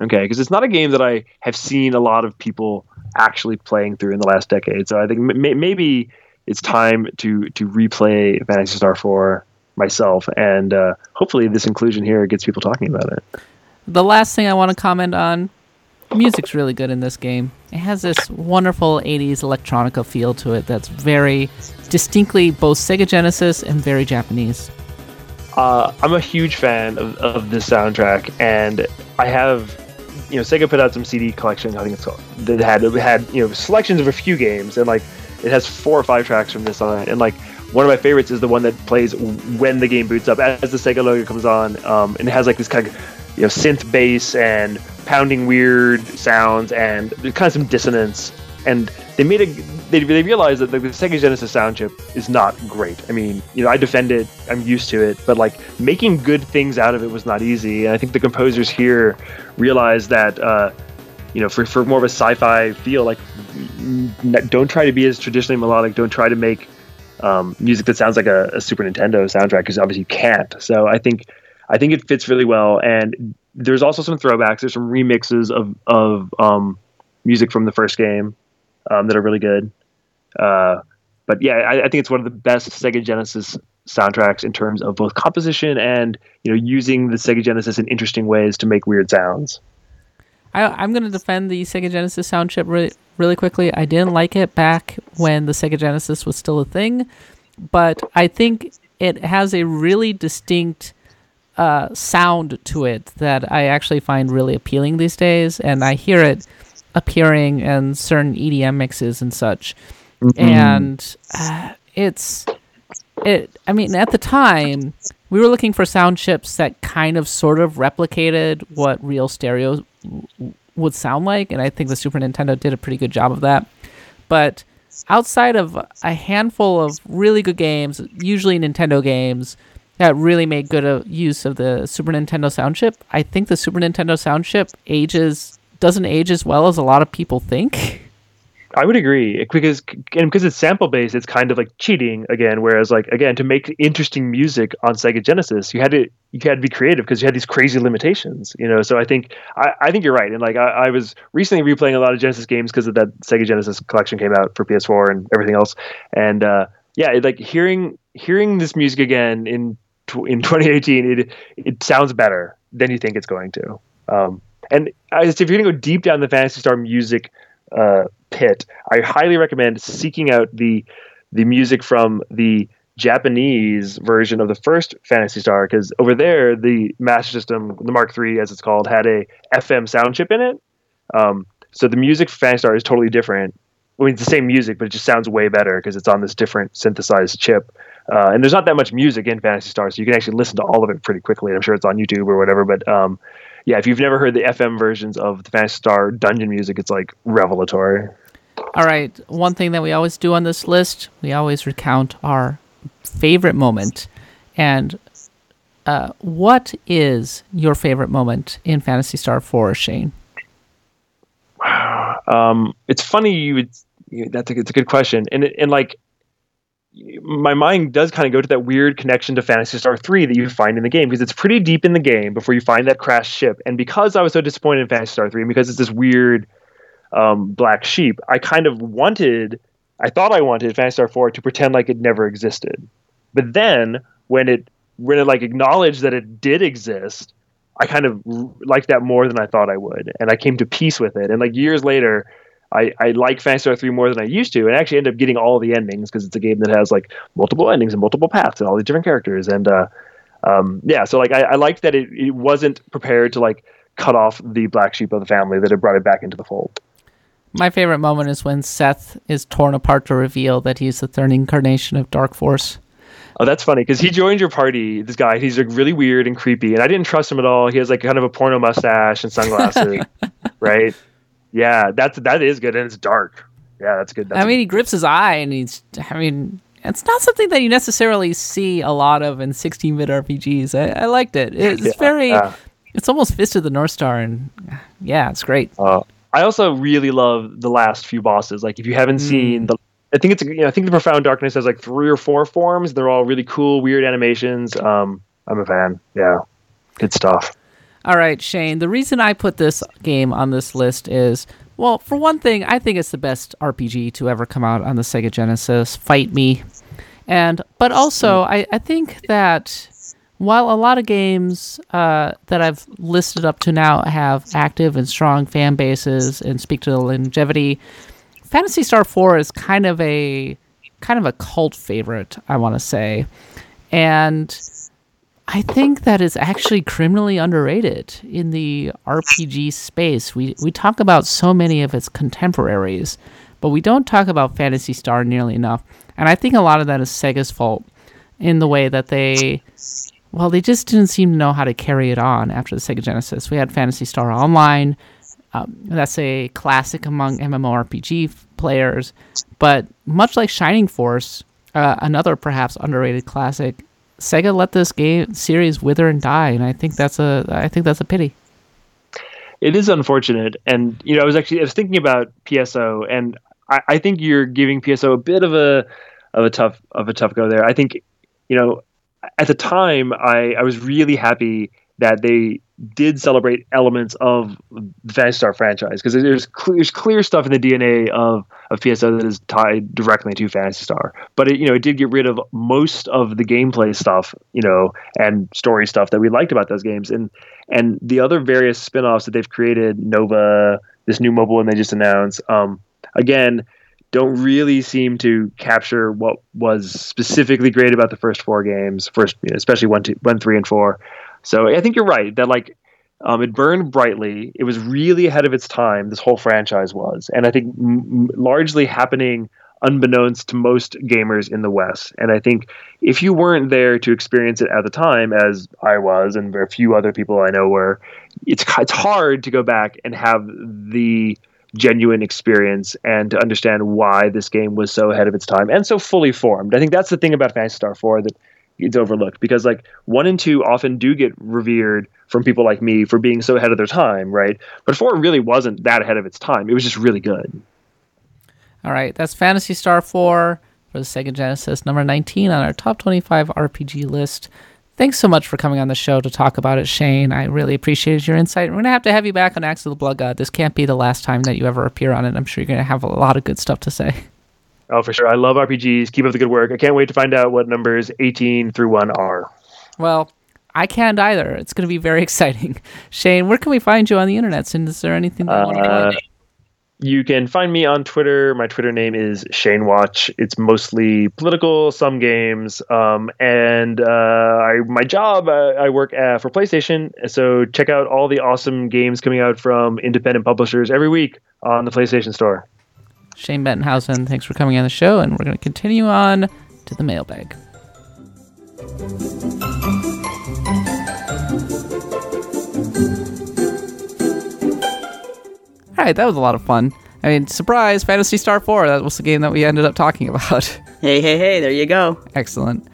Okay, because it's not a game that I have seen a lot of people actually playing through in the last decade. So I think m- maybe it's time to to replay Phantasy Star 4 myself, and uh, hopefully this inclusion here gets people talking about it. The last thing I want to comment on music's really good in this game. It has this wonderful 80s electronica feel to it that's very distinctly both Sega Genesis and very Japanese. Uh, I'm a huge fan of, of this soundtrack, and I have, you know, Sega put out some CD collection. I think it's called that had it had you know selections of a few games, and like it has four or five tracks from this on it. And like one of my favorites is the one that plays when the game boots up as the Sega logo comes on, um, and it has like this kind of you know synth bass and pounding weird sounds and kind of some dissonance. And they made a they, they realized that the, the Sega Genesis sound chip is not great. I mean, you know, I defend it. I'm used to it, but like making good things out of it was not easy. And I think the composers here realized that, uh, you know, for, for more of a sci-fi feel, like don't try to be as traditionally melodic. Don't try to make um, music that sounds like a, a Super Nintendo soundtrack because obviously you can't. So I think I think it fits really well. And there's also some throwbacks. There's some remixes of of um, music from the first game um, that are really good. Uh, but yeah, I, I, think it's one of the best Sega Genesis soundtracks in terms of both composition and you know using the Sega Genesis in interesting ways to make weird sounds. I, am going to defend the Sega Genesis sound chip really, really quickly. I didn't like it back when the Sega Genesis was still a thing, but I think it has a really distinct uh, sound to it that I actually find really appealing these days, and I hear it appearing in certain EDM mixes and such. Mm-hmm. And uh, it's it. I mean, at the time, we were looking for sound chips that kind of sort of replicated what real stereo would sound like, and I think the Super Nintendo did a pretty good job of that. But outside of a handful of really good games, usually Nintendo games that really made good uh, use of the Super Nintendo sound chip, I think the Super Nintendo sound chip ages doesn't age as well as a lot of people think. [laughs] I would agree because and because it's sample based, it's kind of like cheating again. Whereas like again, to make interesting music on Sega Genesis, you had to you had to be creative because you had these crazy limitations. You know, so I think I, I think you're right. And like I, I was recently replaying a lot of Genesis games because of that Sega Genesis collection came out for PS4 and everything else. And uh, yeah, it, like hearing hearing this music again in in [laughs] 2018, it it sounds better than you think it's going to. Um, and if you're to go deep down the Phantasy Star music uh, pit, I highly recommend seeking out the the music from the Japanese version of the first Phantasy Star because over there the Master System, the Mark III as it's called, had a FM sound chip in it. Um, so the music for Phantasy Star is totally different. I mean, it's the same music, but it just sounds way better because it's on this different synthesized chip. Uh, and there's not that much music in Phantasy Star, so you can actually listen to all of it pretty quickly. I'm sure it's on YouTube or whatever, but um, yeah, if you've never heard the FM versions of the Phantasy Star dungeon music, it's like revelatory. All right, one thing that we always do on this list, we always recount our favorite moment. And uh, what is your favorite moment in Phantasy Star 4, Shane? Um, it's funny you would. That's a, it's a good question, and and like my mind does kind of go to that weird connection to Phantasy Star 3 that you find in the game because it's pretty deep in the game before you find that crashed ship. And because I was so disappointed in Phantasy Star 3 and because it's this weird um, black sheep, I kind of wanted, I thought I wanted Phantasy Star 4 to pretend like it never existed. But then when it when it like acknowledged that it did exist, I kind of liked that more than I thought I would, and I came to peace with it. And like years later, I, I like Phantasy Star 3 more than I used to, and I actually end up getting all the endings because it's a game that has like multiple endings and multiple paths and all these different characters. And uh, um, yeah, so like I, I liked that it, it wasn't prepared to like cut off the black sheep of the family, that it brought it back into the fold. My favorite moment is when Seth is torn apart to reveal that he's the third incarnation of Dark Force. Oh, that's funny because he joined your party. This guy, he's like really weird and creepy, and I didn't trust him at all. He has like kind of a porno mustache and sunglasses, [laughs] right? Yeah, that's that is good, and it's dark. Yeah, that's good. That's I mean, he grips his eye, and he's. I mean, it's not something that you necessarily see a lot of in 16-bit RPGs. I, I liked it. It's yeah, very. it's almost Fist of the North Star, and yeah, it's great. Uh, I also really love the last few bosses. Like, if you haven't mm. seen the, I think it's you know, I think the Profound Darkness has like three or four forms. They're all really cool, weird animations. Um, I'm a fan. Yeah, good stuff. All right, Shane. The reason I put this game on this list is, well, for one thing, I think it's the best RPG to ever come out on the Sega Genesis. Fight me, and but also I, I think that while a lot of games uh, that I've listed up to now have active and strong fan bases and speak to the longevity, Phantasy Star Four is kind of a kind of a cult favorite, I want to say, and I think that is actually criminally underrated in the RPG space. We we talk about so many of its contemporaries, but we don't talk about Phantasy Star nearly enough. And I think a lot of that is Sega's fault in the way that they well, they just didn't seem to know how to carry it on after the Sega Genesis. We had Phantasy Star Online. Um, that's a classic among MMORPG f- players. But much like Shining Force, uh, another perhaps underrated classic, Sega let this game series wither and die, and I think that's a I think that's a pity. It is unfortunate, and you know I was actually I was thinking about PSO, and I, I think you're giving PSO a bit of a of a tough of a tough go there. I think you know at the time I I was really happy that they did celebrate elements of the Star franchise because there's clear, there's clear stuff in the DNA of of PSO that is tied directly to Phantasy Star. But it, you know, it did get rid of most of the gameplay stuff, you know, and story stuff that we liked about those games. And and the other various spin-offs that they've created, Nova, this new mobile one they just announced, um, again, don't really seem to capture what was specifically great about the first four games, first especially one, two, one, three, and four. So I think you're right that like um, it burned brightly. It was really ahead of its time. This whole franchise was, and I think m- largely happening unbeknownst to most gamers in the West. And I think if you weren't there to experience it at the time, as I was, and a few other people I know were, it's it's hard to go back and have the genuine experience and to understand why this game was so ahead of its time and so fully formed. I think that's the thing about Phantasy Star 4 that it's overlooked because like 1 and 2 often do get revered from people like me for being so ahead of their time, right? But 4 really wasn't that ahead of its time. It was just really good. All right, that's Phantasy Star 4 for the Sega Genesis, number 19 on our top 25 RPG list. Thanks so much for coming on the show to talk about it, Shane. I really appreciated your insight. We're going to have to have you back on Axe of the Blood God. This can't be the last time that you ever appear on it. I'm sure you're going to have a lot of good stuff to say. Oh, for sure. I love RPGs. Keep up the good work. I can't wait to find out what numbers 18 through 1 are. Well, I can't either. It's going to be very [laughs] exciting. Shane, where can we find you on the internet? And is there anything that you want to plug? You can find me on Twitter. My Twitter name is Shane Watch. It's mostly political, some games, um, and uh, I, my job. Uh, I work at, for PlayStation. So check out all the awesome games coming out from independent publishers every week on the PlayStation Store. Shane Bettenhausen, thanks for coming on the show, and we're going to continue on to the mailbag. All right, that was a lot of fun. I mean, surprise, Phantasy Star 4. That was the game that we ended up talking about. [laughs] Hey, hey, hey, there you go. Excellent.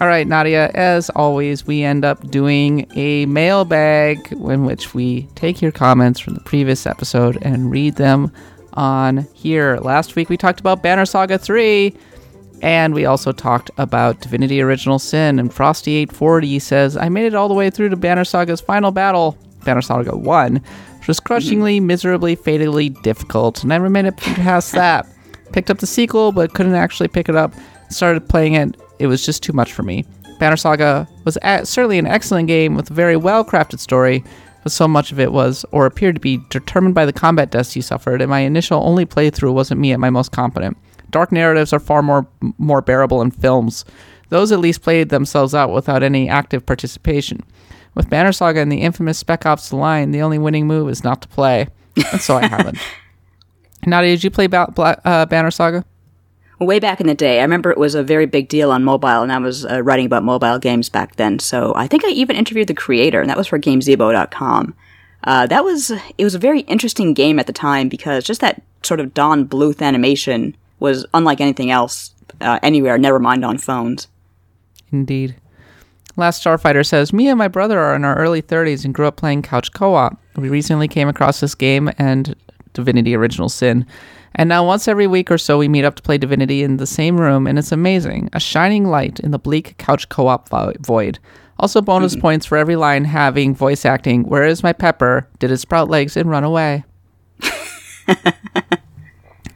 All right, Nadia, as always, we end up doing a mailbag in which we take your comments from the previous episode and read them on here. Last week we talked about Banner Saga 3, and we also talked about Divinity Original Sin. And Frosty840 says, I made it all the way through to Banner Saga's final battle, Banner Saga 1 was crushingly, miserably, fatally difficult, never made it past that. Picked up the sequel, but couldn't actually pick it up. Started playing it, it was just too much for me. Banner Saga was certainly an excellent game with a very well crafted story, but so much of it was, or appeared to be, determined by the combat deaths you suffered, and my initial only playthrough wasn't me at my most competent. Dark narratives are far more more bearable in films. Those at least played themselves out without any active participation. With Banner Saga and the infamous Spec Ops Line, the only winning move is not to play. And so I haven't. [laughs] Nadia, did you play ba- Bla- uh, Banner Saga? Way back in the day, I remember it was a very big deal on mobile, and I was uh, writing about mobile games back then. So I think I even interviewed the creator, and that was for GameZebo.com. Uh, that was it was a very interesting game at the time because just that sort of Don Bluth animation was unlike anything else uh, anywhere. Never mind on phones. Indeed. Last Starfighter says, Me and my brother are in our early 30s and grew up playing couch co op. We recently came across this game and Divinity Original Sin. And now, once every week or so, we meet up to play Divinity in the same room, and it's amazing. A shining light in the bleak couch co op vo- void. Also, bonus mm-hmm. points for every line having voice acting. Where is my pepper? Did it sprout legs and run away? [laughs]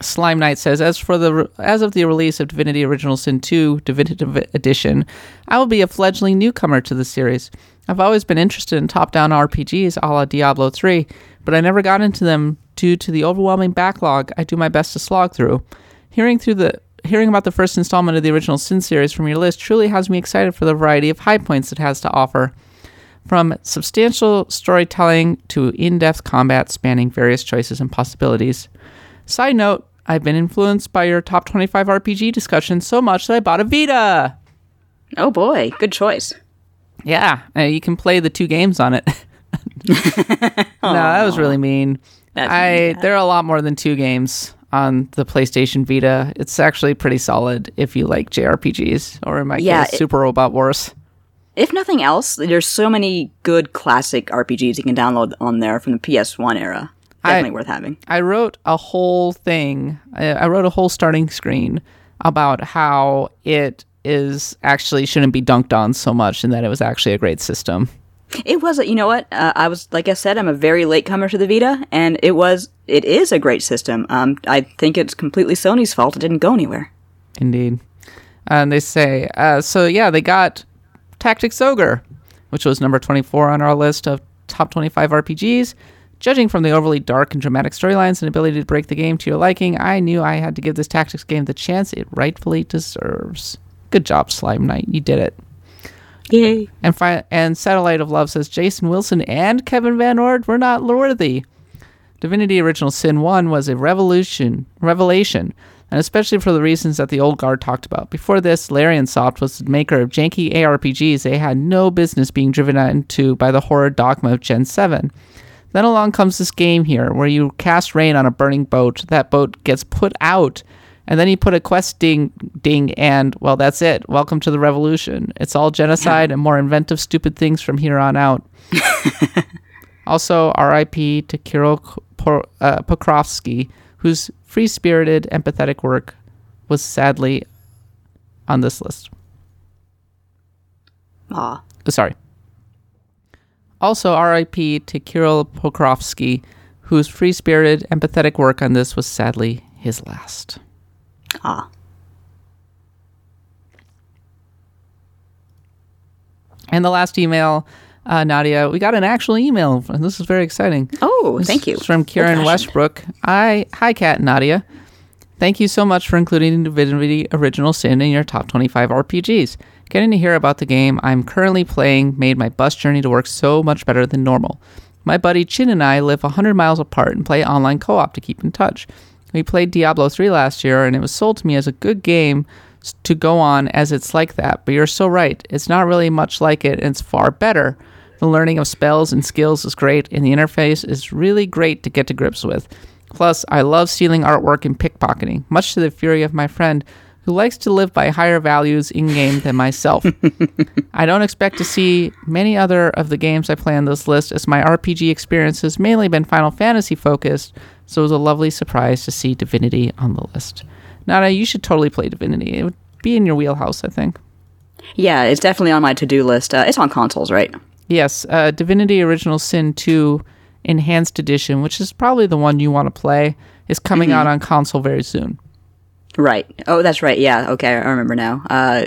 Slime Knight says, as for the as of the release of Divinity Original Sin 2 Definitive Edition, I will be a fledgling newcomer to the series. I've always been interested in top-down RPGs a la Diablo 3, but I never got into them due to the overwhelming backlog I do my best to slog through. Hearing through the hearing about the first installment of the original Sin series from your list truly has me excited for the variety of high points it has to offer. From substantial storytelling to in depth combat spanning various choices and possibilities. Side note, I've been influenced by your top 25 RPG discussion so much that I bought a Vita. Oh boy, good choice. Yeah, you can play the two games on it. [laughs] [laughs] no, that was really mean. That's I mean, yeah. there are a lot more than two games on the PlayStation Vita. It's actually pretty solid if you like JRPGs, or in my yeah, case, it, Super Robot Wars. If nothing else, there's so many good classic RPGs you can download on there from the PS1 era definitely I, worth having. I wrote a whole thing. I, I wrote a whole starting screen about how it is actually shouldn't be dunked on so much, and that it was actually a great system. It was, you know what? Uh, I was, like I said, I'm a very late comer to the Vita, and it was, it is a great system. Um, I think it's completely Sony's fault it didn't go anywhere. Indeed. And they say, uh, so yeah, they got Tactics Ogre, which was number 24 on our list of top 25 RPGs. Judging from the overly dark and dramatic storylines and ability to break the game to your liking, I knew I had to give this tactics game the chance it rightfully deserves. Good job, Slime Knight. You did it. Yay. And fi- and Satellite of Love says Jason Wilson and Kevin VanOrd were not worthy. Divinity Original Sin 1 was a revolution, revelation, and especially for the reasons that the old guard talked about. Before this, Larian Soft was the maker of janky ARPGs they had no business being driven into by the horror dogma of Gen 7. Then along comes this game here where you cast rain on a burning boat. That boat gets put out, and then you put a quest ding, ding, and well, that's it. Welcome to the revolution. It's all genocide and more inventive, stupid things from here on out. [laughs] also, R.I.P. to Kirill Por- uh, Pokrovsky, whose free-spirited, empathetic work was sadly on this list. Aw. Uh, sorry. Also, RIP to Kirill Pokrovsky, whose free spirited, empathetic work on this was sadly his last. Ah. And the last email, uh, Nadia, we got an actual email, and this is very exciting. Oh, This thank you. is from Karen. Westbrook. I, hi, Kat and Nadia. Thank you so much for including Divinity Original Sin in your top 25 RPGs. Getting to hear about the game I'm currently playing made my bus journey to work so much better than normal. My buddy Chin and I live 100 miles apart and play online co op to keep in touch. We played Diablo 3 last year, and it was sold to me as a good game to go on as it's like that, but you're so right. It's not really much like it, and it's far better. The learning of spells and skills is great, and the interface is really great to get to grips with. Plus, I love stealing artwork and pickpocketing, much to the fury of my friend, who likes to live by higher values in game than myself. [laughs] I don't expect to see many other of the games I play on this list, as my RPG experience has mainly been Final Fantasy focused, so it was a lovely surprise to see Divinity on the list. Nana, you should totally play Divinity. It would be in your wheelhouse, I think. Yeah, it's definitely on my to do list. Uh, it's on consoles, right? Yes, uh, Divinity Original Sin 2 Enhanced Edition, which is probably the one you want to play, is coming out on console very soon. Right. Oh, that's right. Yeah. Okay, I remember now. Uh,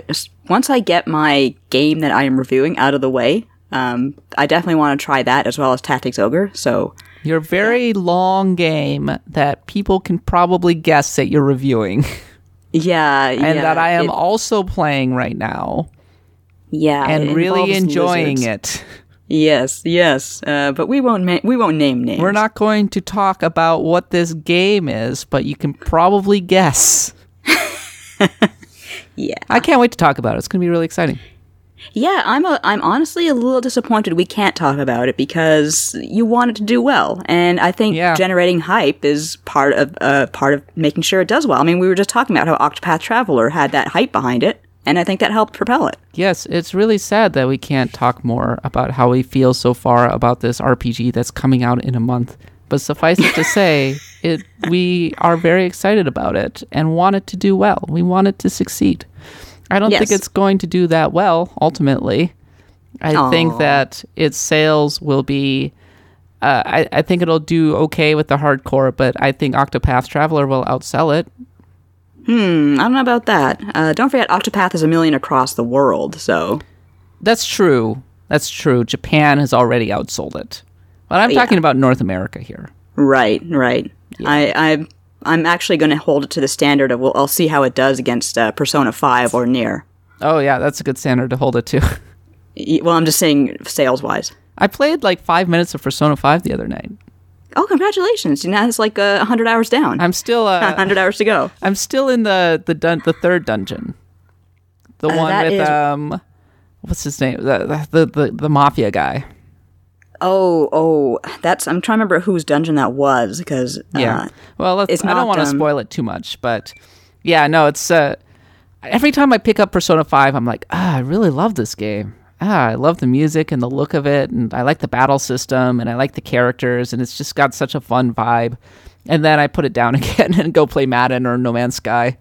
once I get my game that I am reviewing out of the way, um, I definitely want to try that as well as Tactics Ogre. So, Your very long game that people can probably guess that you're reviewing, [laughs] yeah, and that I am also playing right now yeah, and really enjoying lizards. it. Yes, yes. Uh, but we won't ma- we won't name names. We're not going to talk about what this game is, but you can probably guess. Yeah. I can't wait to talk about it. It's going to be really exciting. Yeah, I'm a, I'm honestly a little disappointed we can't talk about it because you want it to do well, and I think Yeah. generating hype is part of uh, part of making sure it does well. I mean, we were just talking about how Octopath Traveler had that hype behind it, and I think that helped propel it. Yes, it's really sad that we can't talk more about how we feel so far about this RPG that's coming out in a month. But suffice it to say, [laughs] it we are very excited about it and want it to do well. We want it to succeed. I don't think it's going to do that well ultimately. I think that its sales will be uh, I, I think it'll do okay with the hardcore, but I think Octopath Traveler will outsell it. Hmm, I don't know about that. Uh, don't forget, Octopath is a million across the world, so That's true. That's true. Japan has already outsold it. But I'm talking about North America here. right, right. I, I I'm actually going to hold it to the standard of well, I'll see how it does against uh, Persona Five or Nier. Oh yeah, that's a good standard to hold it to. [laughs] Well, I'm just saying sales wise. I played like five minutes of Persona Five the other night. Oh, congratulations! You know, it's like uh, hundred hours down. I'm still uh, [laughs] hundred hours to go. I'm still in the the dun- the third dungeon, the Uh, one with is- um, what's his name? The, the the the mafia guy. Oh, oh, that's. I'm trying to remember whose dungeon that was because Yeah. uh, well, it's I don't not, want to um, spoil it too much, but yeah, no, it's uh, every time I pick up Persona Five, I'm like, ah, I really love this game. Ah, I love the music and the look of it, and I like the battle system, and I like the characters, and it's just got such a fun vibe. And then I put it down [laughs] again and go play Madden or No Man's Sky.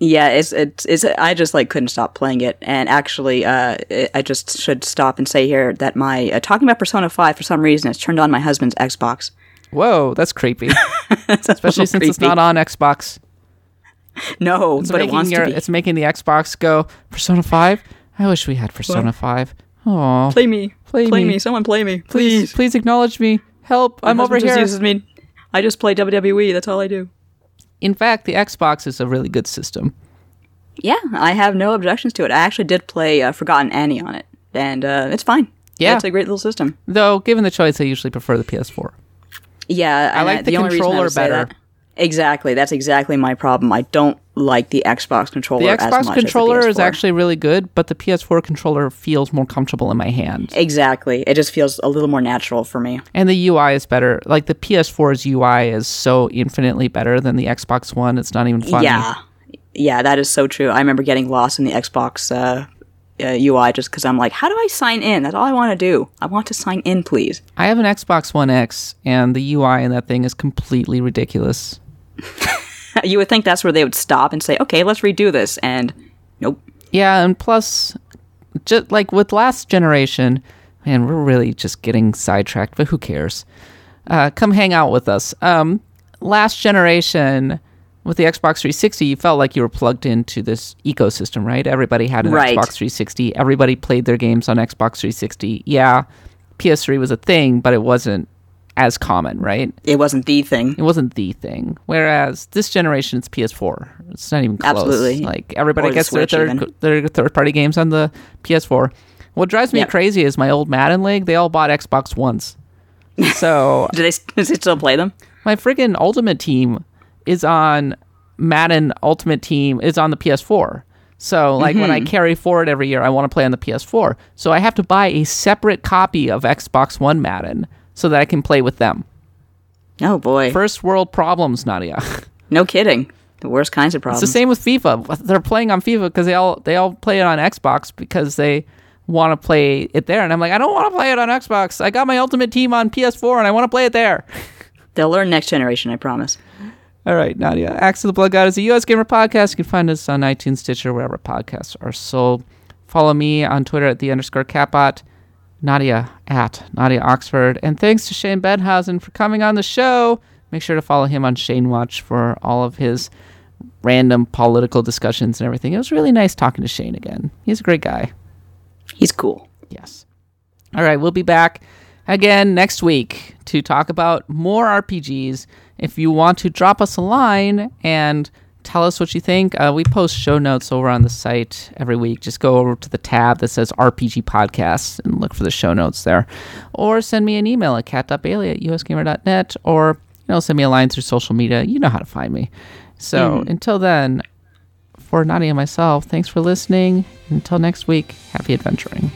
Yeah, it's, it's it's I just like couldn't stop playing it, and actually, uh, it, I just should stop and say here that my uh, talking about Persona Five for some reason has turned on my husband's Xbox. Whoa, that's creepy. [laughs] That's Especially since it's not on Xbox. No, It's but it making wants your, to be. it's making the Xbox go Persona Five. I wish we had Persona Five. Oh, Play me, Play play me. me. Someone play me, please, please. please acknowledge me. Help! My I'm over here. uses me. I just play WWE. That's all I do. In fact, the Xbox is a really good system. Yeah, I have no objections to it. I actually did play uh, Forgotton Annie on it, and uh, it's fine. Yeah. it's a great little system. Though, given the choice, I usually prefer the PS4. Yeah, I like the only reason I controller would say better. Exactly, that's exactly my problem. I don't like the Xbox controller. The as Xbox much controller as the is PS4. actually really good, but the PS4 controller feels more comfortable in my hand. exactly. It just feels a little more natural for me. And the UI is better. Like the PS4's UI is so infinitely better than the Xbox One. It's not even funny. Yeah, yeah, that is so true. I remember getting lost in the Xbox uh, uh, UI just because I'm like, how do I sign in? That's all I want to do. I want to sign in, please. I have an Xbox One X, and the UI in that thing is completely ridiculous. [laughs] you would think that's where they would stop and say, okay, let's redo this, and nope. Yeah, and plus, just like with last generation, man, we're really just getting sidetracked. But who cares? Uh, come hang out with us. Um, last generation with the Xbox 360, you felt like you were plugged into this ecosystem, right? Everybody had an Right. Xbox 360. Everybody played their games on Xbox 360. Yeah, PS3 was a thing, but it wasn't as common, right? It wasn't the thing. It wasn't the thing. Whereas this generation, it's PS4. It's not even close. Absolutely. Like everybody Or the gets their third, their third party games on the PS4. What drives me Yep. crazy is my old Madden league. They all bought Xbox Ones. [laughs] So Do they, does it [laughs] still play them? my friggin' Ultimate Team is on Madden Ultimate Team is on the PS4. So like when Mm-hmm. I carry forward every year, I want to play on the PS4. So I have to buy a separate copy of Xbox One Madden so that I can play with them. Oh boy. First world problems, Nadia. [laughs] no kidding. The worst kinds of problems. It's the same with FIFA. They're playing on FIFA because they all they all play it on Xbox because they want to play it there. And I'm like, I don't want to play it on Xbox. I got my Ultimate Team on PS4 and I want to play it there. [laughs] They'll learn next generation, I promise. All right, Nadia. Axe of the Blood God is a U.S. Gamer podcast. You can find us on iTunes, Stitcher, wherever podcasts are sold. Follow me on Twitter at the underscore catbot. Nadia at Nadia Oxford. And thanks to Shane Bettenhausen for coming on the show. Make sure to follow him on Shane Watch for all of his random political discussions and everything. It was really nice talking to Shane again. He's a great guy. He's cool. Yes. All right, we'll be back again next week to talk about more RPGs. If you want to drop us a line and tell us what you think, uh, we post show notes over on the site every week. Just go over to the tab that says RPG Podcasts and look for the show notes there. Or send me an email at kat.bailey at usgamer.net or you know, send me a line through social media. You know how to find me. So until then, for Nadia and myself, thanks for listening. Until next week, happy adventuring.